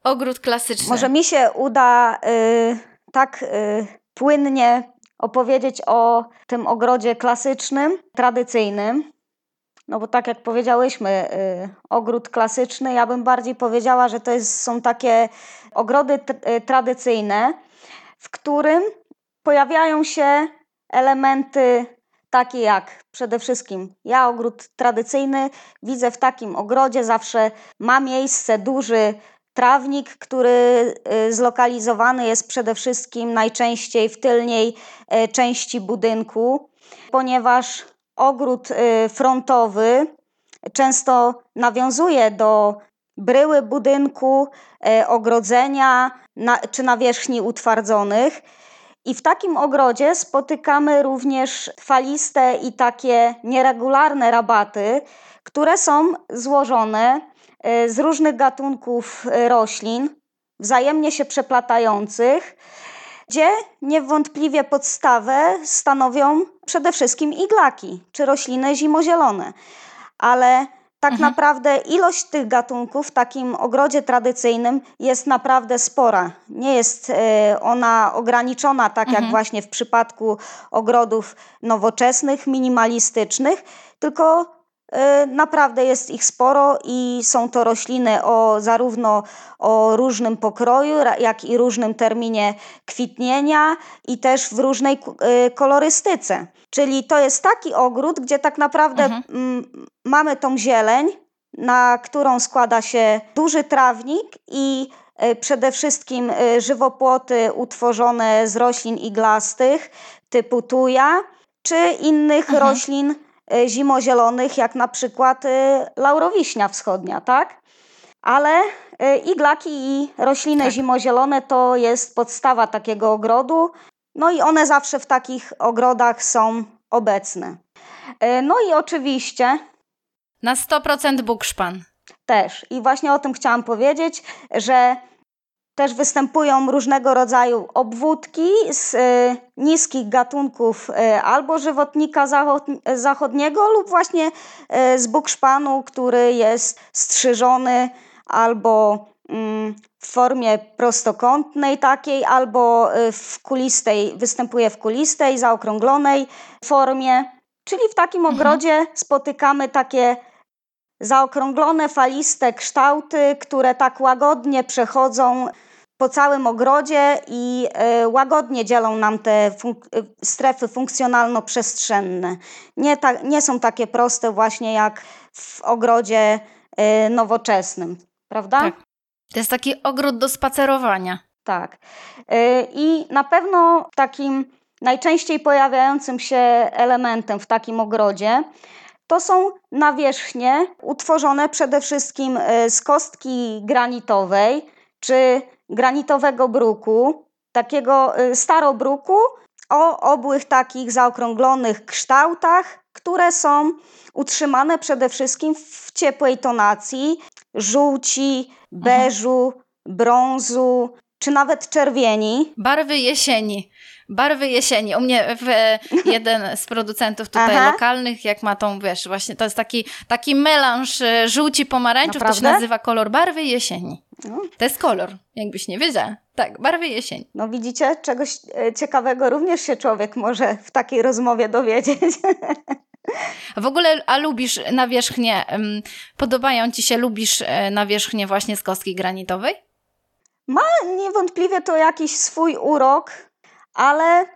ogród klasyczny. Może mi się uda y, tak y, płynnie opowiedzieć o tym ogrodzie klasycznym, tradycyjnym. No bo tak jak powiedziałyśmy, y, ogród klasyczny, ja bym bardziej powiedziała, że to jest, są takie ogrody y, tradycyjne, w którym pojawiają się elementy takie jak przede wszystkim ja ogród tradycyjny widzę w takim ogrodzie, zawsze ma miejsce duży Trawnik, który y, zlokalizowany jest przede wszystkim najczęściej w tylniej y, części budynku, ponieważ ogród y, frontowy często nawiązuje do bryły budynku, ogrodzenia czy nawierzchni utwardzonych. I w takim ogrodzie spotykamy również faliste i takie nieregularne rabaty, które są złożone z różnych gatunków e, roślin, wzajemnie się przeplatających, gdzie niewątpliwie podstawę stanowią przede wszystkim iglaki czy rośliny zimozielone. Ale tak mhm. naprawdę ilość tych gatunków w takim ogrodzie tradycyjnym jest naprawdę spora. Nie jest e, ona ograniczona tak mhm. jak właśnie w przypadku ogrodów nowoczesnych, minimalistycznych, tylko naprawdę jest ich sporo i są to rośliny o, zarówno o różnym pokroju, jak i różnym terminie kwitnienia i też w różnej y, kolorystyce. Czyli to jest taki ogród, gdzie tak naprawdę mhm. mamy tą zieleń, na którą składa się duży trawnik i y, przede wszystkim żywopłoty utworzone z roślin iglastych typu tuja, czy innych mhm. roślin E, zimozielonych, jak na przykład e, laurowiśnia wschodnia, tak? Ale e, iglaki i rośliny tak. zimozielone to jest podstawa takiego ogrodu. No i one zawsze w takich ogrodach są obecne. No i oczywiście. Na 100% bukszpan. Też. I właśnie o tym chciałam powiedzieć, że też występują różnego rodzaju obwódki z y, niskich gatunków y, albo żywotnika zachod zachodniego lub właśnie y, z bukszpanu, który jest strzyżony albo mm, w formie prostokątnej takiej, albo w kulistej, występuje w kulistej, zaokrąglonej formie. Czyli w takim mhm. ogrodzie spotykamy takie zaokrąglone, faliste kształty, które tak łagodnie przechodzą po całym ogrodzie i e, łagodnie dzielą nam te funk e, strefy funkcjonalno-przestrzenne. Nie, ta, nie są takie proste właśnie jak w ogrodzie e, nowoczesnym, prawda? Tak. To jest taki ogród do spacerowania. Tak. I na pewno takim najczęściej pojawiającym się elementem w takim ogrodzie to są nawierzchnie utworzone przede wszystkim z kostki granitowej czy granitowego bruku, takiego y, starobruku o obłych takich zaokrąglonych kształtach, które są utrzymane przede wszystkim w ciepłej tonacji żółci, beżu, brązu czy nawet czerwieni. Barwy jesieni. Barwy jesieni. U mnie *laughs* jeden z producentów tutaj Aha. lokalnych, jak ma tą, wiesz, właśnie to jest taki, taki melanż y, żółci pomarańczów, Naprawdę? to się nazywa kolor barwy jesieni. No. To jest kolor, jakbyś nie wiedziała. Tak, barwy jesień. No widzicie, czegoś e, ciekawego również się człowiek może w takiej rozmowie dowiedzieć. *laughs* W ogóle, a lubisz nawierzchnię, podobają Ci się, lubisz e, nawierzchnię właśnie z kostki granitowej? Ma niewątpliwie to jakiś swój urok, ale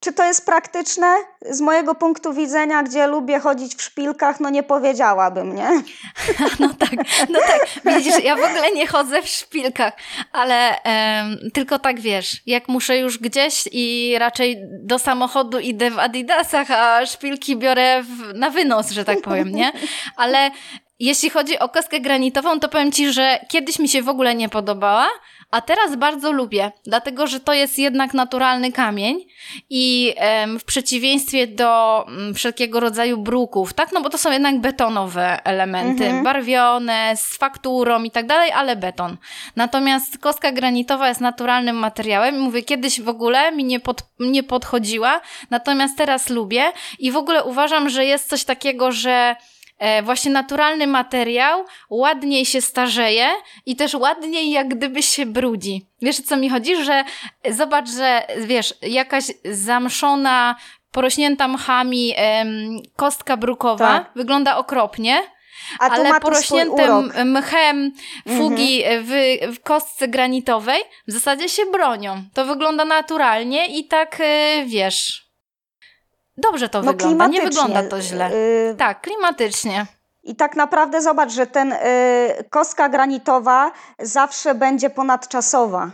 czy to jest praktyczne? Z mojego punktu widzenia, gdzie lubię chodzić w szpilkach, no nie powiedziałabym, nie? *laughs* No tak, no tak. Widzisz, ja w ogóle nie chodzę w szpilkach, ale um, tylko tak wiesz, jak muszę już gdzieś i raczej do samochodu idę w adidasach, a szpilki biorę w, na wynos, że tak powiem, nie? Ale jeśli chodzi o kostkę granitową, to powiem Ci, że kiedyś mi się w ogóle nie podobała, a teraz bardzo lubię, dlatego że to jest jednak naturalny kamień i w przeciwieństwie do mm, wszelkiego rodzaju bruków, tak? No bo to są jednak betonowe elementy, mhm. barwione, z fakturą i tak dalej, ale beton. Natomiast kostka granitowa jest naturalnym materiałem i mówię, kiedyś w ogóle mi nie, pod, nie podchodziła, natomiast teraz lubię i w ogóle uważam, że jest coś takiego, że właśnie naturalny materiał ładniej się starzeje i też ładniej jak gdyby się brudzi. Wiesz, co mi chodzi? Że zobacz, że wiesz, jakaś zamszona, porośnięta mchami em, kostka brukowa tak. wygląda okropnie, ale porośnięte mchem fugi mhm. w, w kostce granitowej w zasadzie się bronią. To wygląda naturalnie i tak, y, wiesz, Dobrze to no, wygląda, nie wygląda to źle. Yy... Tak, klimatycznie. I tak naprawdę zobacz, że ten yy, kostka granitowa zawsze będzie ponadczasowa.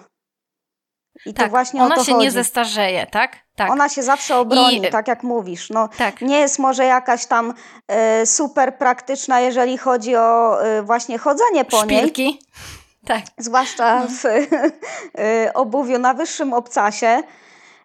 I tak, to właśnie ona się chodzi. nie zestarzeje, tak? tak? Ona się zawsze obroni, I... tak jak mówisz. No, tak. Nie jest może jakaś tam y, super praktyczna, jeżeli chodzi o y, właśnie chodzenie po Szpilki. niej. Tak. Zwłaszcza w *laughs* y, obuwiu na wyższym obcasie.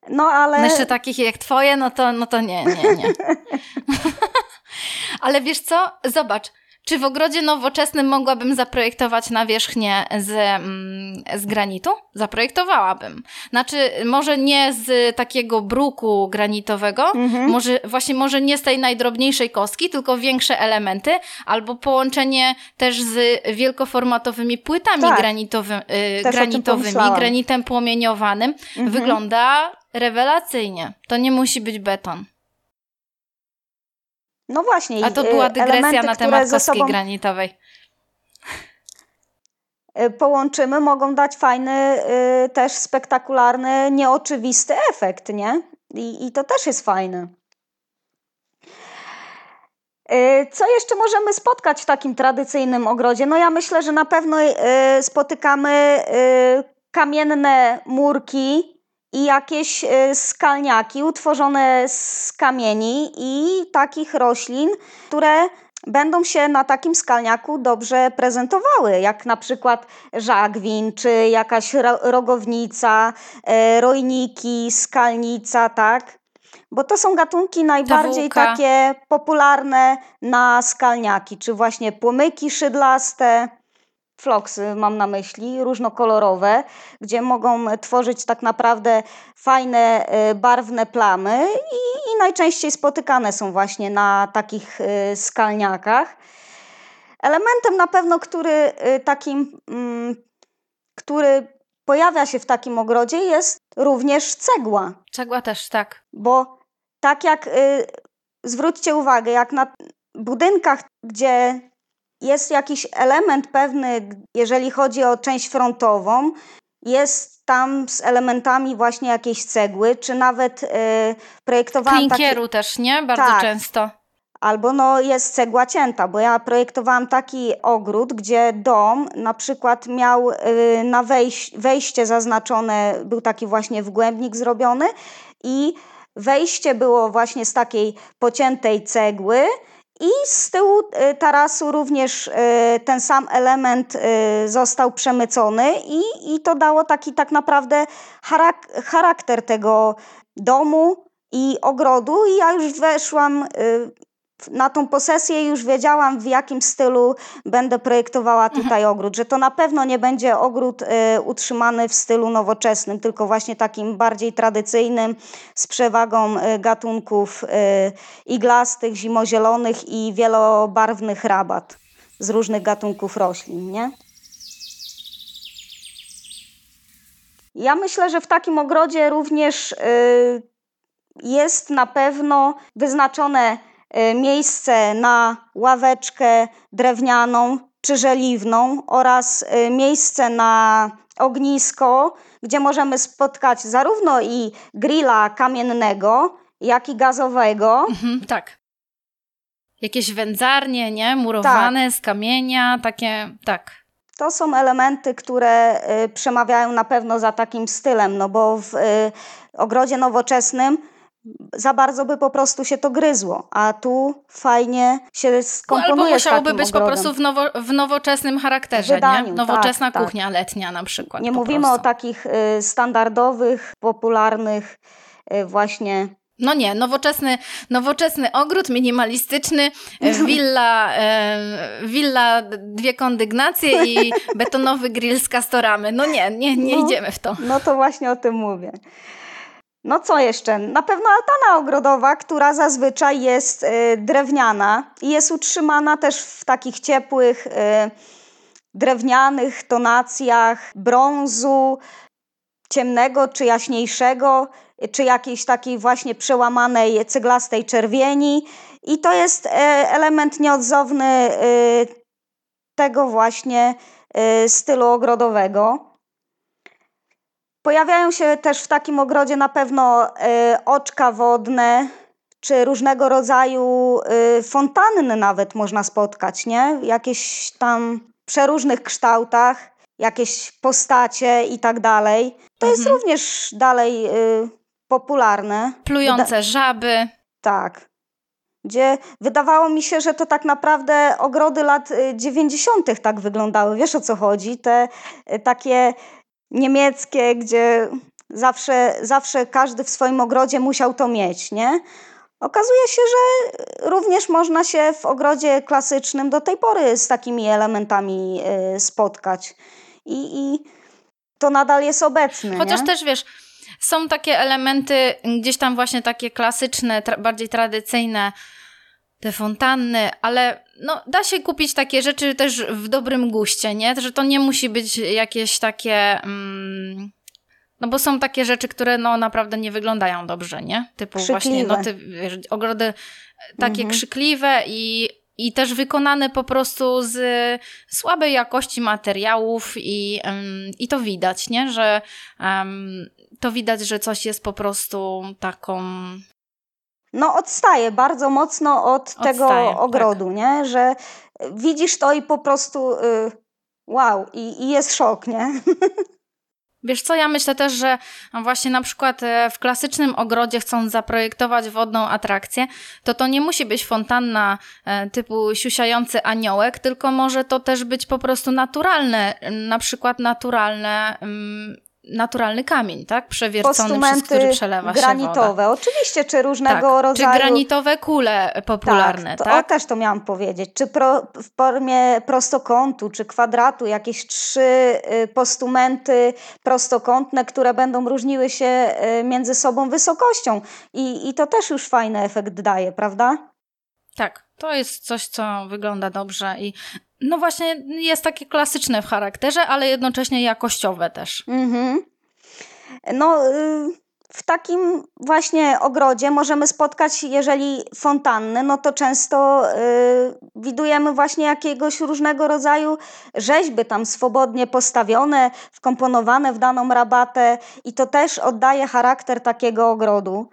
No ale... No jeszcze takich jak twoje, no to, no to nie, nie, nie. *laughs* *laughs* ale wiesz co? Zobacz, czy w ogrodzie nowoczesnym mogłabym zaprojektować nawierzchnię z, mm, z granitu? Zaprojektowałabym. Znaczy, może nie z takiego bruku granitowego, mhm. może, właśnie może nie z tej najdrobniejszej kostki, tylko większe elementy, albo połączenie też z wielkoformatowymi płytami tak. granitowy, y, granitowymi, granitem płomieniowanym. Mhm. Wygląda rewelacyjnie. To nie musi być beton. No właśnie. A to była dygresja na temat kostki sobą... granitowej y, połączymy, mogą dać fajny, y, też spektakularny, nieoczywisty efekt, nie? I, I to też jest fajne. Y, co jeszcze możemy spotkać w takim tradycyjnym ogrodzie? No ja myślę, że na pewno spotykamy kamienne murki, i jakieś e, skalniaki utworzone z kamieni i takich roślin, które będą się na takim skalniaku dobrze prezentowały, jak na przykład żagwin, czy jakaś rogownica, e, rojniki, skalnica, tak? Bo to są gatunki najbardziej takie popularne na skalniaki, czy właśnie płomyki szydlaste, floksy mam na myśli, różnokolorowe, gdzie mogą tworzyć tak naprawdę fajne, y, barwne plamy i, i najczęściej spotykane są właśnie na takich y, skalniakach. Elementem na pewno, który y, takim, mm, który pojawia się w takim ogrodzie jest również cegła. Cegła też, tak. Bo tak jak, zwróćcie uwagę, jak na budynkach, gdzie jest jakiś element pewny, jeżeli chodzi o część frontową, jest tam z elementami właśnie jakiejś cegły, czy nawet yy, projektowałam Klinkieru taki... też, nie? Bardzo tak. często. Albo no jest cegła cięta, bo ja projektowałam taki ogród, gdzie dom na przykład miał yy, na wejś wejście zaznaczone, był taki właśnie wgłębnik zrobiony i wejście było właśnie z takiej pociętej cegły, i z tyłu y, tarasu również y, ten sam element y, został przemycony i, i to dało taki tak naprawdę charakter tego domu i ogrodu. I ja już weszłam na tą posesję już wiedziałam, w jakim stylu będę projektowała mhm. tutaj ogród, że to na pewno nie będzie ogród y, utrzymany w stylu nowoczesnym, tylko właśnie takim bardziej tradycyjnym, z przewagą y, gatunków y, iglastych, zimozielonych i wielobarwnych rabat z różnych gatunków roślin, nie? Ja myślę, że w takim ogrodzie również y, jest na pewno wyznaczone miejsce na ławeczkę drewnianą czy żeliwną oraz y, miejsce na ognisko, gdzie możemy spotkać zarówno i grilla kamiennego, jak i gazowego. Mhm, tak. Jakieś wędzarnie, nie? Murowane tak. z kamienia, takie, tak. To są elementy, które y, przemawiają na pewno za takim stylem, no bo w y, ogrodzie nowoczesnym za bardzo by po prostu się to gryzło, a tu fajnie się skomponuje no, Albo musiałoby być ogrodem. po prostu w, nowo, w nowoczesnym charakterze, Wydaniu, nie? Nowoczesna tak, kuchnia tak. letnia na przykład. Nie mówimy prostu. o takich y, standardowych, popularnych y, właśnie no nie, nowoczesny, nowoczesny ogród, minimalistyczny, e, *laughs* willa, e, willa dwie kondygnacje i *laughs* betonowy grill z kastoramy. No nie, nie, nie no, idziemy w to. No to właśnie o tym mówię. No co jeszcze? Na pewno altana ogrodowa, która zazwyczaj jest y, drewniana i jest utrzymana też w takich ciepłych, y, drewnianych tonacjach brązu, ciemnego czy jaśniejszego, czy jakiejś takiej właśnie przełamanej cyglastej czerwieni. I to jest e, element nieodzowny y, tego właśnie stylu ogrodowego. Pojawiają się też w takim ogrodzie na pewno y, oczka wodne, czy różnego rodzaju y, fontanny nawet można spotkać, nie? Jakieś tam przeróżnych kształtach, jakieś postacie i tak dalej. To mhm. jest również dalej y, popularne. Plujące żaby. Tak. Gdzie wydawało mi się, że to tak naprawdę ogrody lat 90. tak wyglądały. Wiesz o co chodzi? Te takie niemieckie, gdzie zawsze, zawsze każdy w swoim ogrodzie musiał to mieć, nie? Okazuje się, że również można się w ogrodzie klasycznym do tej pory z takimi elementami y, spotkać. I, i to nadal jest obecne. Chociaż nie? też wiesz, są takie elementy gdzieś tam właśnie takie klasyczne, tra bardziej tradycyjne, te fontanny, ale no, da się kupić takie rzeczy też w dobrym guście, nie? Że to nie musi być jakieś takie. Mm, no bo są takie rzeczy, które no naprawdę nie wyglądają dobrze, nie? Typu krzykliwe. właśnie, no ty wiesz, ogrody takie mhm. krzykliwe i, i też wykonane po prostu z słabej jakości materiałów i, um, i to widać, nie? Że um, to widać, że coś jest po prostu taką no odstaje bardzo mocno od odstaje, tego tak. ogrodu, tak. nie? Że widzisz to i po prostu y, wow, i, i jest szok, nie? *laughs* Wiesz co, ja myślę też, że właśnie na przykład e, w klasycznym ogrodzie chcąc zaprojektować wodną atrakcję, to to nie musi być fontanna e, typu siusiający aniołek, tylko może to też być po prostu naturalne, na przykład naturalne mm, naturalny kamień, tak? Przewiercony, przez który przelewa granitowe. się woda. Oczywiście, czy różnego tak. rodzaju... Czy granitowe kule popularne, tak? Tak? O, też to miałam powiedzieć. Czy pro, w formie prostokątu, czy kwadratu, jakieś trzy y, postumenty prostokątne, które będą różniły się y, między sobą wysokością. I, I to też już fajny efekt daje, prawda? Tak, to jest coś, co wygląda dobrze i no właśnie jest takie klasyczne w charakterze, ale jednocześnie jakościowe też. Mhm. No, y, w takim właśnie ogrodzie możemy spotkać, jeżeli fontanny, no to często y, widujemy właśnie jakiegoś różnego rodzaju rzeźby tam swobodnie postawione, wkomponowane w daną rabatę i to też oddaje charakter takiego ogrodu.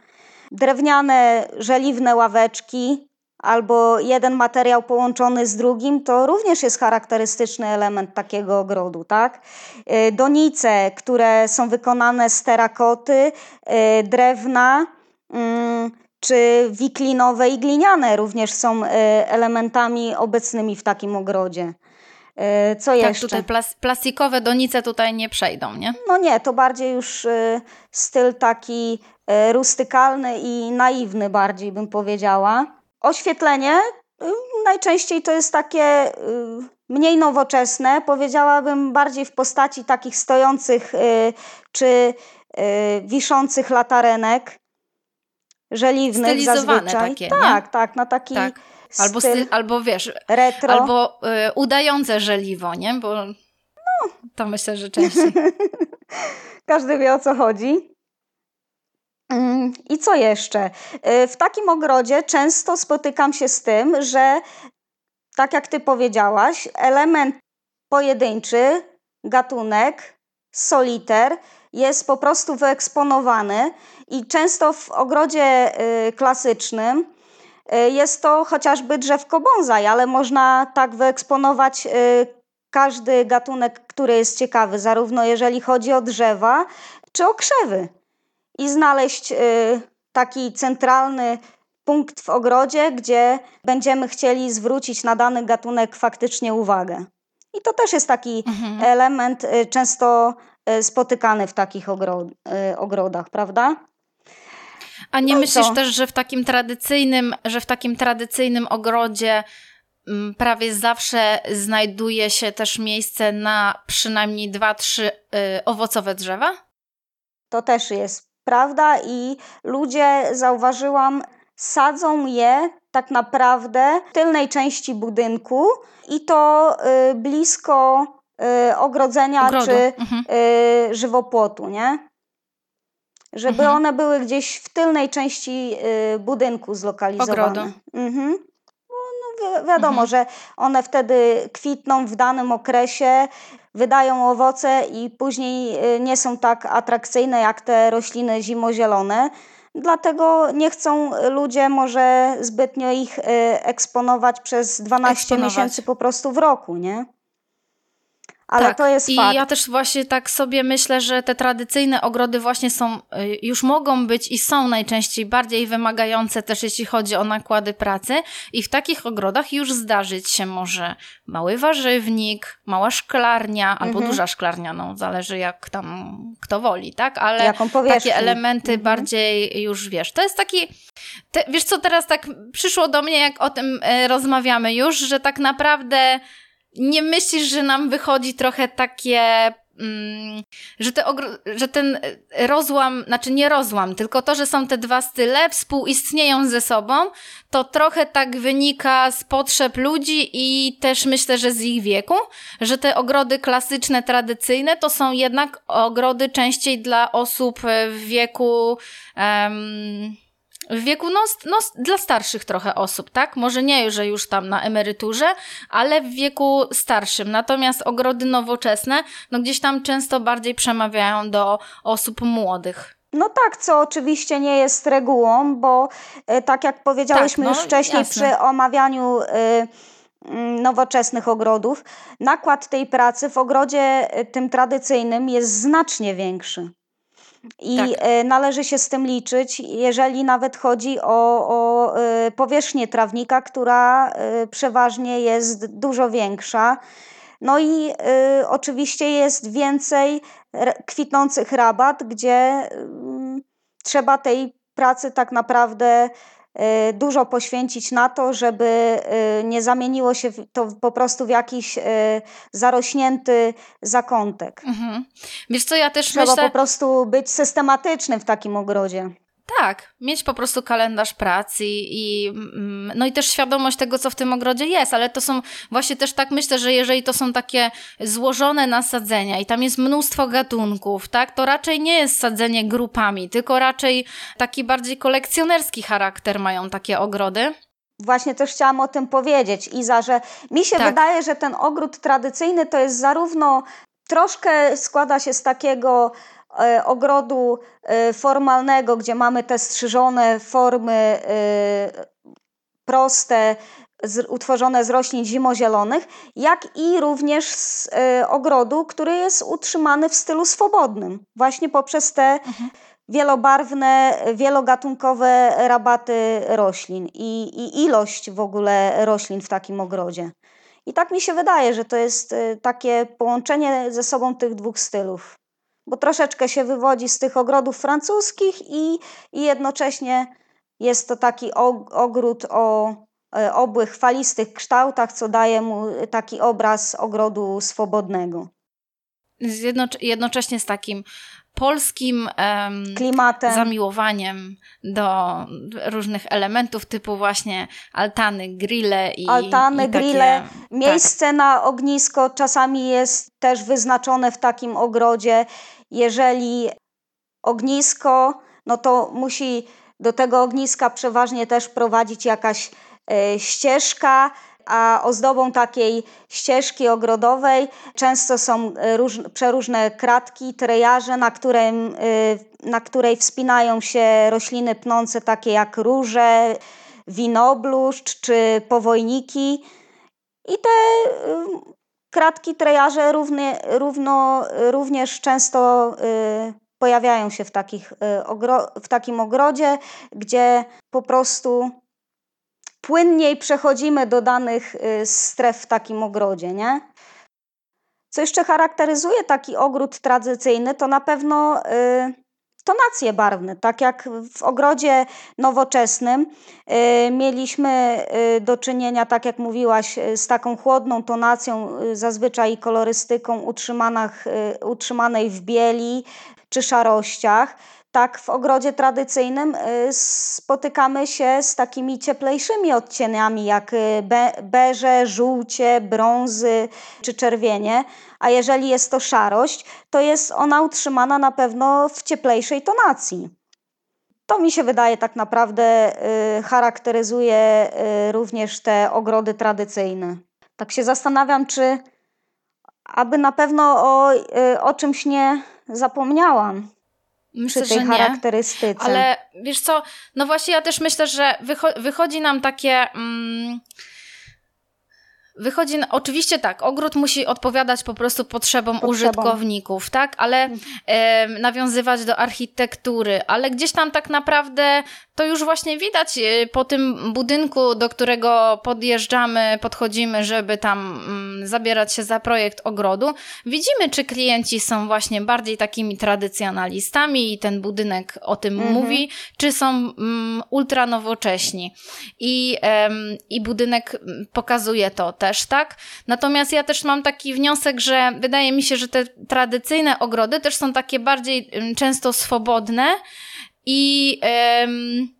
Drewniane, żeliwne ławeczki, albo jeden materiał połączony z drugim, to również jest charakterystyczny element takiego ogrodu, tak? Y, donice, które są wykonane z terakoty, y, drewna, mm, czy wiklinowe i gliniane również są y, elementami obecnymi w takim ogrodzie. Co tak, jeszcze? tutaj plas plastikowe donice tutaj nie przejdą, nie? No nie, to bardziej już styl taki rustykalny i naiwny bardziej bym powiedziała. Oświetlenie y, najczęściej to jest takie y, mniej nowoczesne, powiedziałabym bardziej w postaci takich stojących y, czy wiszących latarenek żeliwnych Stylizowane zazwyczaj. takie, Tak, nie? tak, na taki tak. Albo, styl albo wiesz, retro. albo y, udające żeliwo, nie? Bo no. to myślę, że częściej. *laughs* Każdy wie o co chodzi. Mm, I co jeszcze? Y, w takim ogrodzie często spotykam się z tym, że tak jak ty powiedziałaś, element pojedynczy, gatunek, soliter jest po prostu wyeksponowany i często w ogrodzie y, klasycznym y, jest to chociażby drzewko bonsai, ale można tak wyeksponować każdy gatunek, który jest ciekawy, zarówno jeżeli chodzi o drzewa czy o krzewy i znaleźć y, taki centralny punkt w ogrodzie, gdzie będziemy chcieli zwrócić na dany gatunek faktycznie uwagę. I to też jest taki mhm. element y, często y, spotykany w takich ogrodach, prawda? A nie no myślisz też, że w takim tradycyjnym, że w takim tradycyjnym ogrodzie mm, prawie zawsze znajduje się też miejsce na przynajmniej dwa, trzy owocowe drzewa? To też jest prawda? I ludzie, zauważyłam, sadzą je tak naprawdę w tylnej części budynku i to y, blisko y, ogrodzenia Ogrodu. czy mhm. y, żywopłotu, nie? Żeby mhm. one były gdzieś w tylnej części y, budynku zlokalizowane. Ogrodu. Mhm. Wi wiadomo, mhm. że one wtedy kwitną w danym okresie, wydają owoce i później y, nie są tak atrakcyjne jak te rośliny zimozielone. Dlatego nie chcą ludzie może zbytnio ich y, eksponować przez 12 eksponować. miesięcy po prostu w roku, nie? Ale tak. to jest I fakt. ja też właśnie tak sobie myślę, że te tradycyjne ogrody właśnie są, y, już mogą być i są najczęściej bardziej wymagające też jeśli chodzi o nakłady pracy i w takich ogrodach już zdarzyć się może mały warzywnik, mała szklarnia albo mhm. duża szklarnia, no zależy jak tam kto woli, tak? Ale takie elementy mhm. bardziej już wiesz, to jest taki, te, wiesz co teraz tak przyszło do mnie jak o tym y, rozmawiamy już, że tak naprawdę nie myślisz, że nam wychodzi trochę takie mm, że, te że ten rozłam, znaczy nie rozłam, tylko to, że są te dwa style, współistnieją ze sobą, to trochę tak wynika z potrzeb ludzi i też myślę, że z ich wieku, że te ogrody klasyczne, tradycyjne to są jednak ogrody częściej dla osób w wieku. Um, w wieku, no, no, dla starszych trochę osób, tak? Może nie, że już tam na emeryturze, ale w wieku starszym. Natomiast ogrody nowoczesne, no gdzieś tam często bardziej przemawiają do osób młodych. No tak, co oczywiście nie jest regułą, bo e, tak jak powiedziałyśmy tak, no, już wcześniej jasne. przy omawianiu y, nowoczesnych ogrodów, nakład tej pracy w ogrodzie tym tradycyjnym jest znacznie większy. I tak. E, należy się z tym liczyć, jeżeli nawet chodzi o, o e, powierzchnię trawnika, która e, przeważnie jest dużo większa. No i oczywiście jest więcej kwitnących rabat, gdzie y, trzeba tej pracy tak naprawdę dużo poświęcić na to, żeby y, nie zamieniło się to po prostu w jakiś y, zarośnięty zakątek. Mhm. Wiesz co, ja też Trzeba myślę... po prostu być systematycznym w takim ogrodzie. Tak, mieć po prostu kalendarz pracy i, mm, no i też świadomość tego, co w tym ogrodzie jest, ale to są właśnie też tak myślę, że jeżeli to są takie złożone nasadzenia i tam jest mnóstwo gatunków, tak, to raczej nie jest sadzenie grupami, tylko raczej taki bardziej kolekcjonerski charakter mają takie ogrody. Właśnie też chciałam o tym powiedzieć, Iza, że mi się tak. wydaje, że ten ogród tradycyjny to jest zarówno troszkę składa się z takiego ogrodu e, formalnego, gdzie mamy te strzyżone formy e, proste, utworzone z roślin zimozielonych, jak i również z ogrodu, który jest utrzymany w stylu swobodnym, właśnie poprzez te mhm. wielobarwne, wielogatunkowe rabaty roślin i, i ilość w ogóle roślin w takim ogrodzie. I tak mi się wydaje, że to jest takie połączenie ze sobą tych dwóch stylów bo troszeczkę się wywodzi z tych ogrodów francuskich i, i jednocześnie jest to taki ogród o e, obłych, falistych kształtach, co daje mu taki obraz ogrodu swobodnego. jednocześnie z takim polskim um, klimatem, zamiłowaniem do różnych elementów typu właśnie altany, grille i altany, i grille. Takie, Miejsce tak. na ognisko czasami jest też wyznaczone w takim ogrodzie jeżeli ognisko, no to musi do tego ogniska przeważnie też prowadzić jakaś e, ścieżka, a ozdobą takiej ścieżki ogrodowej często są e, róż, przeróżne kratki, trejarze, na, którym, e, na której wspinają się rośliny pnące takie jak róże, winobluszcz czy powojniki. I te kratki, trejarze równie, równo, również często pojawiają się w, takich, w takim ogrodzie, gdzie po prostu płynniej przechodzimy do danych y, stref w takim ogrodzie, nie? Co jeszcze charakteryzuje taki ogród tradycyjny, to na pewno y, tonacje barwne. Tak jak w ogrodzie nowoczesnym y, mieliśmy y, do czynienia, tak jak mówiłaś, y, z taką chłodną tonacją, zazwyczaj kolorystyką utrzymanej w bieli czy szarościach tak w ogrodzie tradycyjnym y, spotykamy się z takimi cieplejszymi odcieniami jak y, be, beże, żółcie, brązy czy czerwienie, a jeżeli jest to szarość, to jest ona utrzymana na pewno w cieplejszej tonacji. To mi się wydaje tak naprawdę y, charakteryzuje również te ogrody tradycyjne. Tak się zastanawiam, czy aby na pewno o, o czymś nie zapomniałam. Myślę, przy tej że charakterystyce. Ale wiesz co, no właśnie ja też myślę, że wycho wychodzi nam takie... Mm, Wychodzi, oczywiście tak, ogród musi odpowiadać po prostu potrzebom, potrzebom. użytkowników, tak, ale e, nawiązywać do architektury, ale gdzieś tam tak naprawdę to już właśnie widać e, po tym budynku, do którego podjeżdżamy, podchodzimy, żeby tam mm, zabierać się za projekt ogrodu. Widzimy, czy klienci są właśnie bardziej takimi tradycjonalistami i ten budynek o tym mhm. mówi, czy są mm, ultra nowocześni. I, I budynek mm, pokazuje to też, tak? Natomiast ja też mam taki wniosek, że wydaje mi się, że te tradycyjne ogrody też są takie bardziej często swobodne i. Um,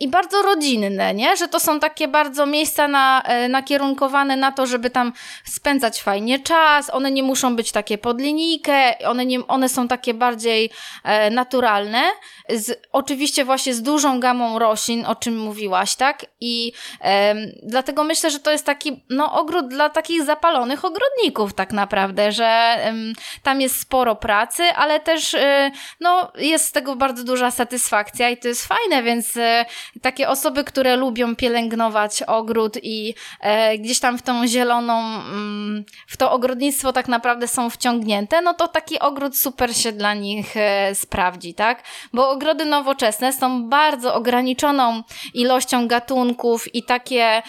i bardzo rodzinne, nie? Że to są takie bardzo miejsca na, e, nakierunkowane na to, żeby tam spędzać fajnie czas. One nie muszą być takie pod linijkę, one, nie, one są takie bardziej e, naturalne. Z, oczywiście właśnie z dużą gamą roślin, o czym mówiłaś, tak? I e, dlatego myślę, że to jest taki no, ogród dla takich zapalonych ogrodników tak naprawdę, że e, tam jest sporo pracy, ale też e, no, jest z tego bardzo duża satysfakcja i to jest fajne, więc e, takie osoby, które lubią pielęgnować ogród i e, gdzieś tam w tą zieloną, mm, w to ogrodnictwo tak naprawdę są wciągnięte, no to taki ogród super się dla nich e, sprawdzi, tak? Bo ogrody nowoczesne są bardzo ograniczoną ilością gatunków i takie,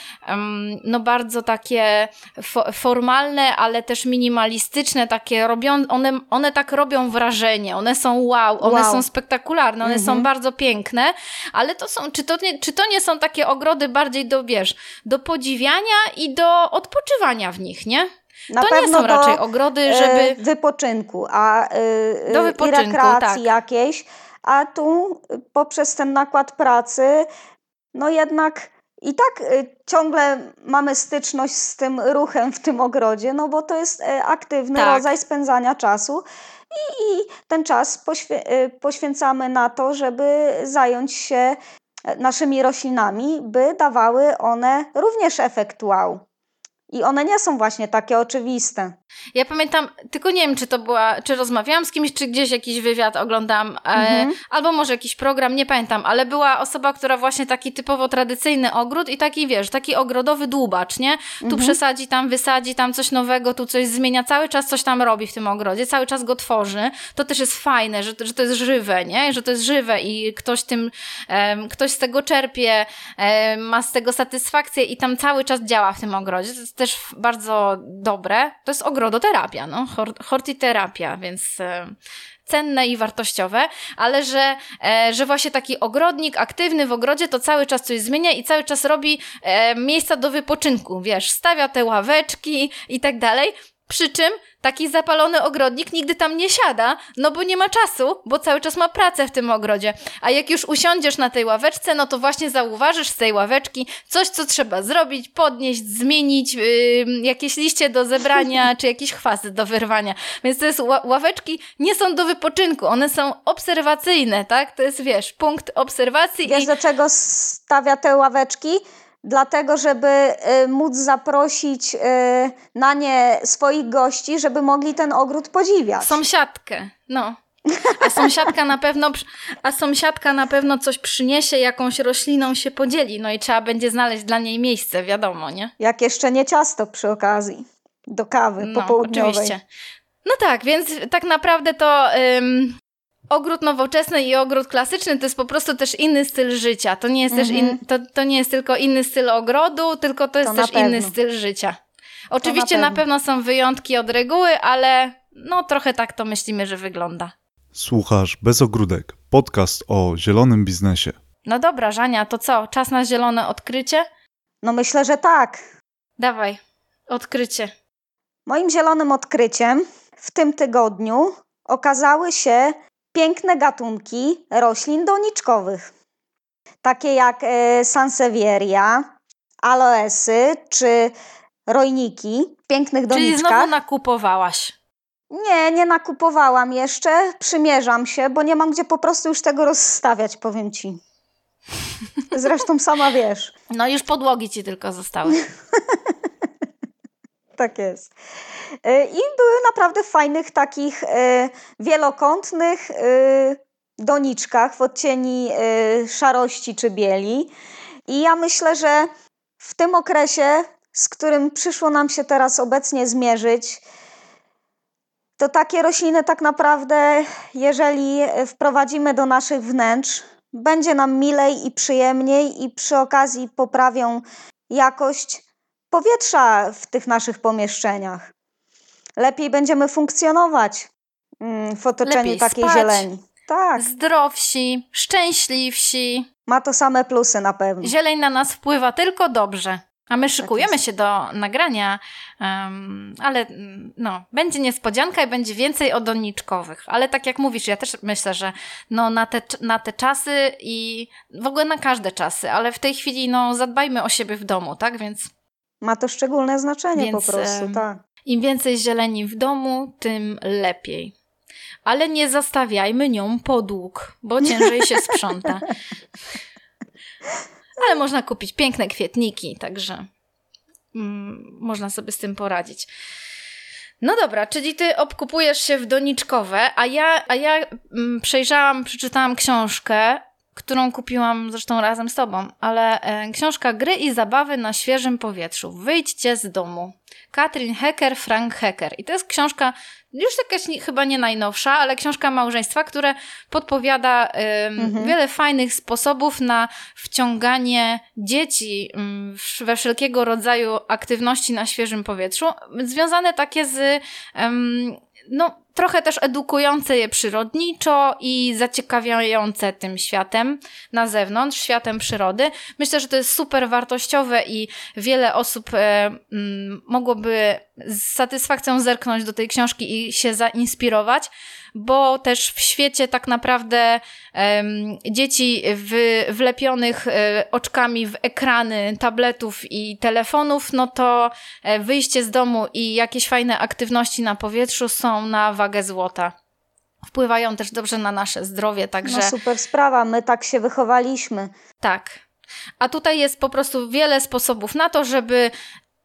no bardzo takie fo formalne, ale też minimalistyczne, takie robią, one, one tak robią wrażenie, one są wow, one wow. są spektakularne, one są mhm. bardzo piękne, ale to są, czy to nie, czy to nie są takie ogrody bardziej do, wiesz, do podziwiania i do odpoczywania w nich, nie? Na to nie są raczej ogrody, e, żeby... wypoczynku, a yy, do wypoczynku, i rekreacji tak. jakiejś, a tu poprzez ten nakład pracy, no jednak i tak ciągle mamy styczność z tym ruchem w tym ogrodzie, no bo to jest aktywny tak. rodzaj spędzania czasu i, i ten czas poświęcamy na to, żeby zająć się naszymi roślinami, by dawały one również efekt wow. I one nie są właśnie takie oczywiste. Ja pamiętam, tylko nie wiem, czy to była, czy rozmawiałam z kimś, czy gdzieś jakiś wywiad oglądam, e, mhm. albo może jakiś program, nie pamiętam, ale była osoba, która właśnie taki typowo tradycyjny ogród i taki, wiesz, taki ogrodowy dłubacz, nie? Tu mhm. przesadzi, tam wysadzi, tam coś nowego, tu coś zmienia, cały czas coś tam robi w tym ogrodzie, cały czas go tworzy. To też jest fajne, że, że to jest żywe, nie? Że to jest żywe i ktoś tym, um, ktoś z tego czerpie, um, ma z tego satysfakcję i tam cały czas działa w tym ogrodzie. Też bardzo dobre. To jest ogrodoterapia, no, hortiterapia, więc e, cenne i wartościowe, ale że, e, że właśnie taki ogrodnik aktywny w ogrodzie to cały czas coś zmienia i cały czas robi e, miejsca do wypoczynku, wiesz, stawia te ławeczki i tak dalej. Przy czym taki zapalony ogrodnik nigdy tam nie siada, no bo nie ma czasu, bo cały czas ma pracę w tym ogrodzie. A jak już usiądziesz na tej ławeczce, no to właśnie zauważysz z tej ławeczki coś, co trzeba zrobić, podnieść, zmienić, yy, jakieś liście do zebrania, *laughs* czy jakieś chwasty do wyrwania. Więc to jest ławeczki nie są do wypoczynku, one są obserwacyjne, tak? To jest, wiesz, punkt obserwacji. Wiesz, i... do czego stawia te ławeczki? Dlatego żeby y, móc zaprosić y, na nie swoich gości, żeby mogli ten ogród podziwiać. Sąsiadkę, no. A sąsiadka na pewno, a sąsiadka na pewno coś przyniesie, jakąś rośliną się podzieli, no i trzeba będzie znaleźć dla niej miejsce, wiadomo, nie? Jak jeszcze nie ciasto przy okazji, do kawy no, popołudniowej. Oczywiście. No tak, więc tak naprawdę to ym, ogród nowoczesny i ogród klasyczny to jest po prostu też inny styl życia. To nie jest też in, mhm. to, to nie jest tylko inny styl ogrodu, tylko to jest to też inny styl życia. Oczywiście na, na pewno są wyjątki od reguły, ale no trochę tak to myślimy, że wygląda. Słuchasz Bez Ogródek, podcast o zielonym biznesie. No dobra, Żania, to co? Czas na zielone odkrycie? No myślę, że tak. Dawaj, odkrycie. Moim zielonym odkryciem w tym tygodniu okazały się piękne gatunki roślin doniczkowych, takie jak e, sansevieria, aloesy czy rojniki w pięknych doniczkach. Czyli znowu nakupowałaś. Nie, nie nakupowałam jeszcze, przymierzam się, bo nie mam gdzie po prostu już tego rozstawiać, powiem ci. *laughs* Zresztą sama wiesz. No już podłogi ci tylko zostały. *laughs* tak jest. E, I były naprawdę fajnych takich e, wielokątnych e, doniczkach w odcieni szarości czy bieli. I ja myślę, że w tym okresie, z którym przyszło nam się teraz obecnie zmierzyć, to takie rośliny tak naprawdę, jeżeli wprowadzimy do naszych wnętrz, będzie nam milej i przyjemniej i przy okazji poprawią jakość powietrza w tych naszych pomieszczeniach. Lepiej będziemy funkcjonować mm, w otoczeniu Lepiej takiej spać, zieleni. Tak. Zdrowsi, szczęśliwsi. Ma to same plusy na pewno. Zieleń na nas wpływa tylko dobrze. A my tak szykujemy tak się do nagrania, um, ale no, będzie niespodzianka i będzie więcej o doniczkowych. Ale tak jak mówisz, ja też myślę, że no, na, te, na te czasy i w ogóle na każde czasy, ale w tej chwili no, zadbajmy o siebie w domu, tak? Więc ma to szczególne znaczenie Więc, po prostu, tak. Im więcej zieleni w domu, tym lepiej. Ale nie zastawiajmy nią podłóg, bo *laughs* ciężej się sprząta. Ale można kupić piękne kwietniki, także mm, można sobie z tym poradzić. No dobra, czyli ty obkupujesz się w doniczkowe, a ja, a ja mm, przejrzałam, przeczytałam książkę którą kupiłam zresztą razem z tobą, ale e, książka Gry i zabawy na świeżym powietrzu. Wyjdźcie z domu. Katrin Hecker, Frank Hecker. I to jest książka, już jakaś chyba nie najnowsza, ale książka małżeństwa, które podpowiada mhm. wiele fajnych sposobów na wciąganie dzieci we wszelkiego rodzaju aktywności na świeżym powietrzu, związane takie z no, trochę też edukujące je przyrodniczo i zaciekawiające tym światem na zewnątrz, światem przyrody. Myślę, że to jest super wartościowe i wiele osób e, m, mogłoby z satysfakcją zerknąć do tej książki i się zainspirować bo też w świecie tak naprawdę um, dzieci w, wlepionych e, oczkami w ekrany tabletów i telefonów, no to e, wyjście z domu i jakieś fajne aktywności na powietrzu są na wagę złota. Wpływają też dobrze na nasze zdrowie, także... No super sprawa, my tak się wychowaliśmy. Tak. A tutaj jest po prostu wiele sposobów na to, żeby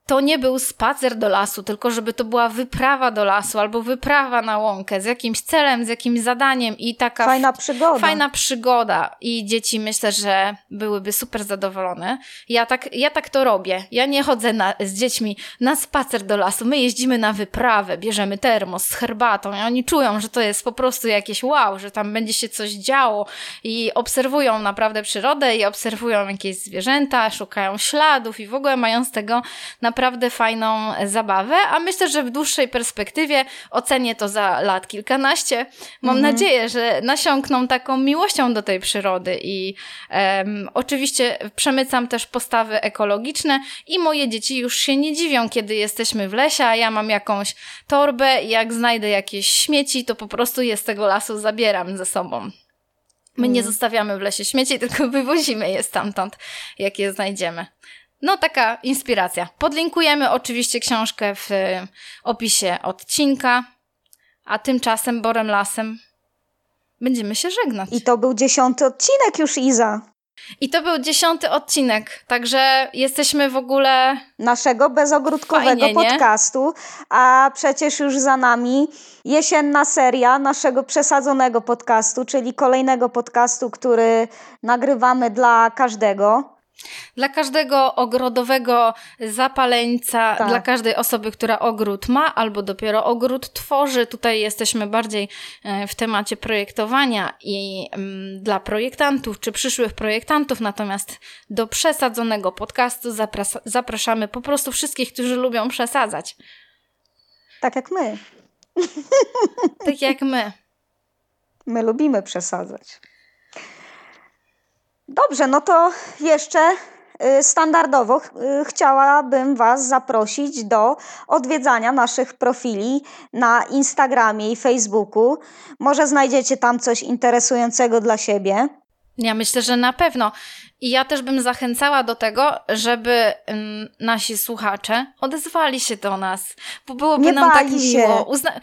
to nie był spacer do lasu, tylko żeby to była wyprawa do lasu albo wyprawa na łąkę z jakimś celem, z jakimś zadaniem i taka fajna przygoda. Fajna przygoda i dzieci myślę, że byłyby super zadowolone. Ja tak, ja tak to robię. Ja nie chodzę na, z dziećmi na spacer do lasu. My jeździmy na wyprawę, bierzemy termos z herbatą i oni czują, że to jest po prostu jakieś wow, że tam będzie się coś działo i obserwują naprawdę przyrodę i obserwują jakieś zwierzęta, szukają śladów i w ogóle mają z tego na naprawdę fajną zabawę, a myślę, że w dłuższej perspektywie ocenię to za lat kilkanaście. Mam Mhm. nadzieję, że nasiąkną taką miłością do tej przyrody i em, oczywiście przemycam też postawy ekologiczne i moje dzieci już się nie dziwią, kiedy jesteśmy w lesie, a ja mam jakąś torbę i jak znajdę jakieś śmieci, to po prostu je z tego lasu zabieram ze sobą. My nie Mm. zostawiamy w lesie śmieci, *laughs* tylko wywozimy je stamtąd, jak je znajdziemy. No, taka inspiracja. Podlinkujemy oczywiście książkę w y, opisie odcinka, a tymczasem Borem Lasem będziemy się żegnać. I to był dziesiąty odcinek już, Iza. I to był dziesiąty odcinek, także jesteśmy w ogóle. naszego bezogródkowego Fajnie, nie? podcastu, a przecież już za nami jesienna seria naszego przesadzonego podcastu, czyli kolejnego podcastu, który nagrywamy dla każdego. Dla każdego ogrodowego zapaleńca, Tak. dla każdej osoby, która ogród ma albo dopiero ogród tworzy. Tutaj jesteśmy bardziej e, w temacie projektowania i mm, dla projektantów czy przyszłych projektantów, natomiast do przesadzonego podcastu zapras- zapraszamy po prostu wszystkich, którzy lubią przesadzać. Tak jak my. Tak jak my. My lubimy przesadzać. Dobrze, no to jeszcze y, standardowo y, chciałabym Was zaprosić do odwiedzania naszych profili na Instagramie i Facebooku. Może znajdziecie tam coś interesującego dla siebie. Ja myślę, że na pewno. I ja też bym zachęcała do tego, żeby nasi słuchacze odezwali się do nas, bo byłoby Nie nam tak miło. Uzna-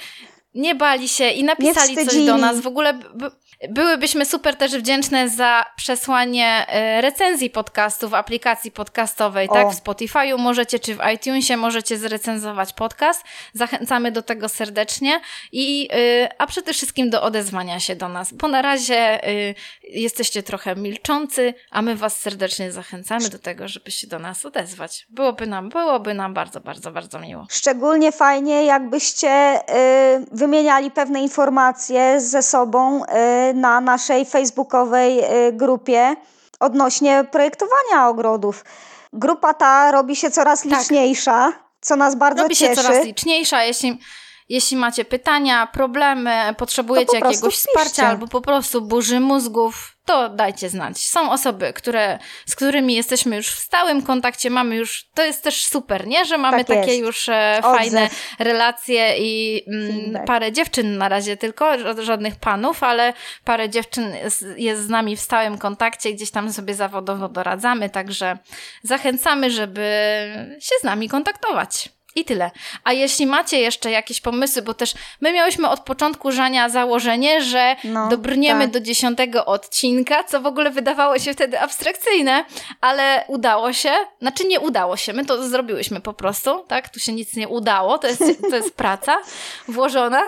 nie bali się i napisali coś do nas. W ogóle b- byłybyśmy super też wdzięczne za przesłanie e, recenzji podcastu w aplikacji podcastowej, O. tak? W Spotify'u możecie, czy w iTunesie możecie zrecenzować podcast. Zachęcamy do tego serdecznie i, y, a przede wszystkim do odezwania się do nas, bo na razie y, jesteście trochę milczący, a my was serdecznie zachęcamy do tego, żeby się do nas odezwać. Byłoby nam, byłoby nam bardzo, bardzo, bardzo miło. Szczególnie fajnie, jakbyście y, wymieniali pewne informacje ze sobą y, na naszej facebookowej y, grupie odnośnie projektowania ogrodów. Grupa ta robi się coraz Tak. liczniejsza, co nas bardzo Robi się cieszy. coraz liczniejsza, jeśli, jeśli macie pytania, problemy, potrzebujecie jakiegoś wpiszcie. wsparcia albo po prostu burzy mózgów, to dajcie znać. Są osoby, które, z którymi jesteśmy już w stałym kontakcie, mamy już, to jest też super, nie? Że mamy Tak takie jest. już e, fajne relacje i mm, parę dziewczyn na razie tylko, ża- żadnych panów, ale parę dziewczyn jest, jest z nami w stałym kontakcie, gdzieś tam sobie zawodowo doradzamy, także zachęcamy, żeby się z nami kontaktować. I tyle. A jeśli macie jeszcze jakieś pomysły, bo też my miałyśmy od początku Żania założenie, że No, dobrniemy tak. do dziesiątego odcinka, co w ogóle wydawało się wtedy abstrakcyjne, ale udało się. Znaczy nie udało się, my to zrobiłyśmy po prostu, tak? Tu się nic nie udało, to jest, to jest praca włożona.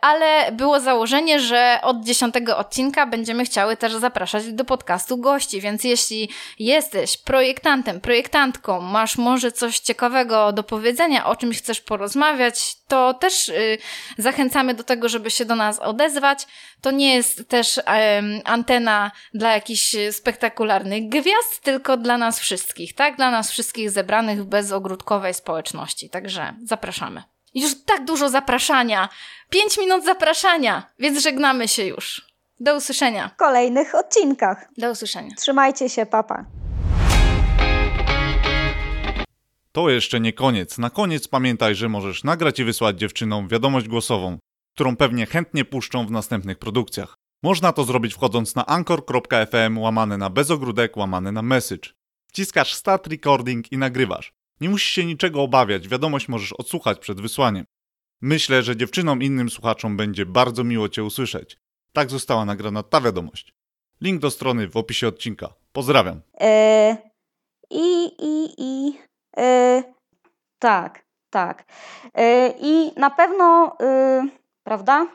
Ale było założenie, że od dziesiątego odcinka będziemy chciały też zapraszać do podcastu gości, więc jeśli jesteś projektantem, projektantką, masz może coś ciekawego do powiedzenia, o czymś chcesz porozmawiać, to też y, zachęcamy do tego, żeby się do nas odezwać. To nie jest też antena dla jakichś spektakularnych gwiazd, tylko dla nas wszystkich, tak? Dla nas wszystkich zebranych w bezogródkowej społeczności. Także zapraszamy. Już tak dużo zapraszania. Pięć minut zapraszania, więc żegnamy się już. Do usłyszenia. W kolejnych odcinkach. Do usłyszenia. Trzymajcie się, papa. To jeszcze nie koniec. Na koniec pamiętaj, że możesz nagrać i wysłać dziewczynom wiadomość głosową, którą pewnie chętnie puszczą w następnych produkcjach. Można to zrobić wchodząc na anchor.fm łamane na bezogródek łamane na message. Wciskasz start recording i nagrywasz. Nie musisz się niczego obawiać, wiadomość możesz odsłuchać przed wysłaniem. Myślę, że dziewczynom innym słuchaczom będzie bardzo miło Cię usłyszeć. Tak została nagrana ta wiadomość. Link do strony w opisie odcinka. Pozdrawiam. E, I, i, i. E, tak, tak. E, I na pewno, e, prawda?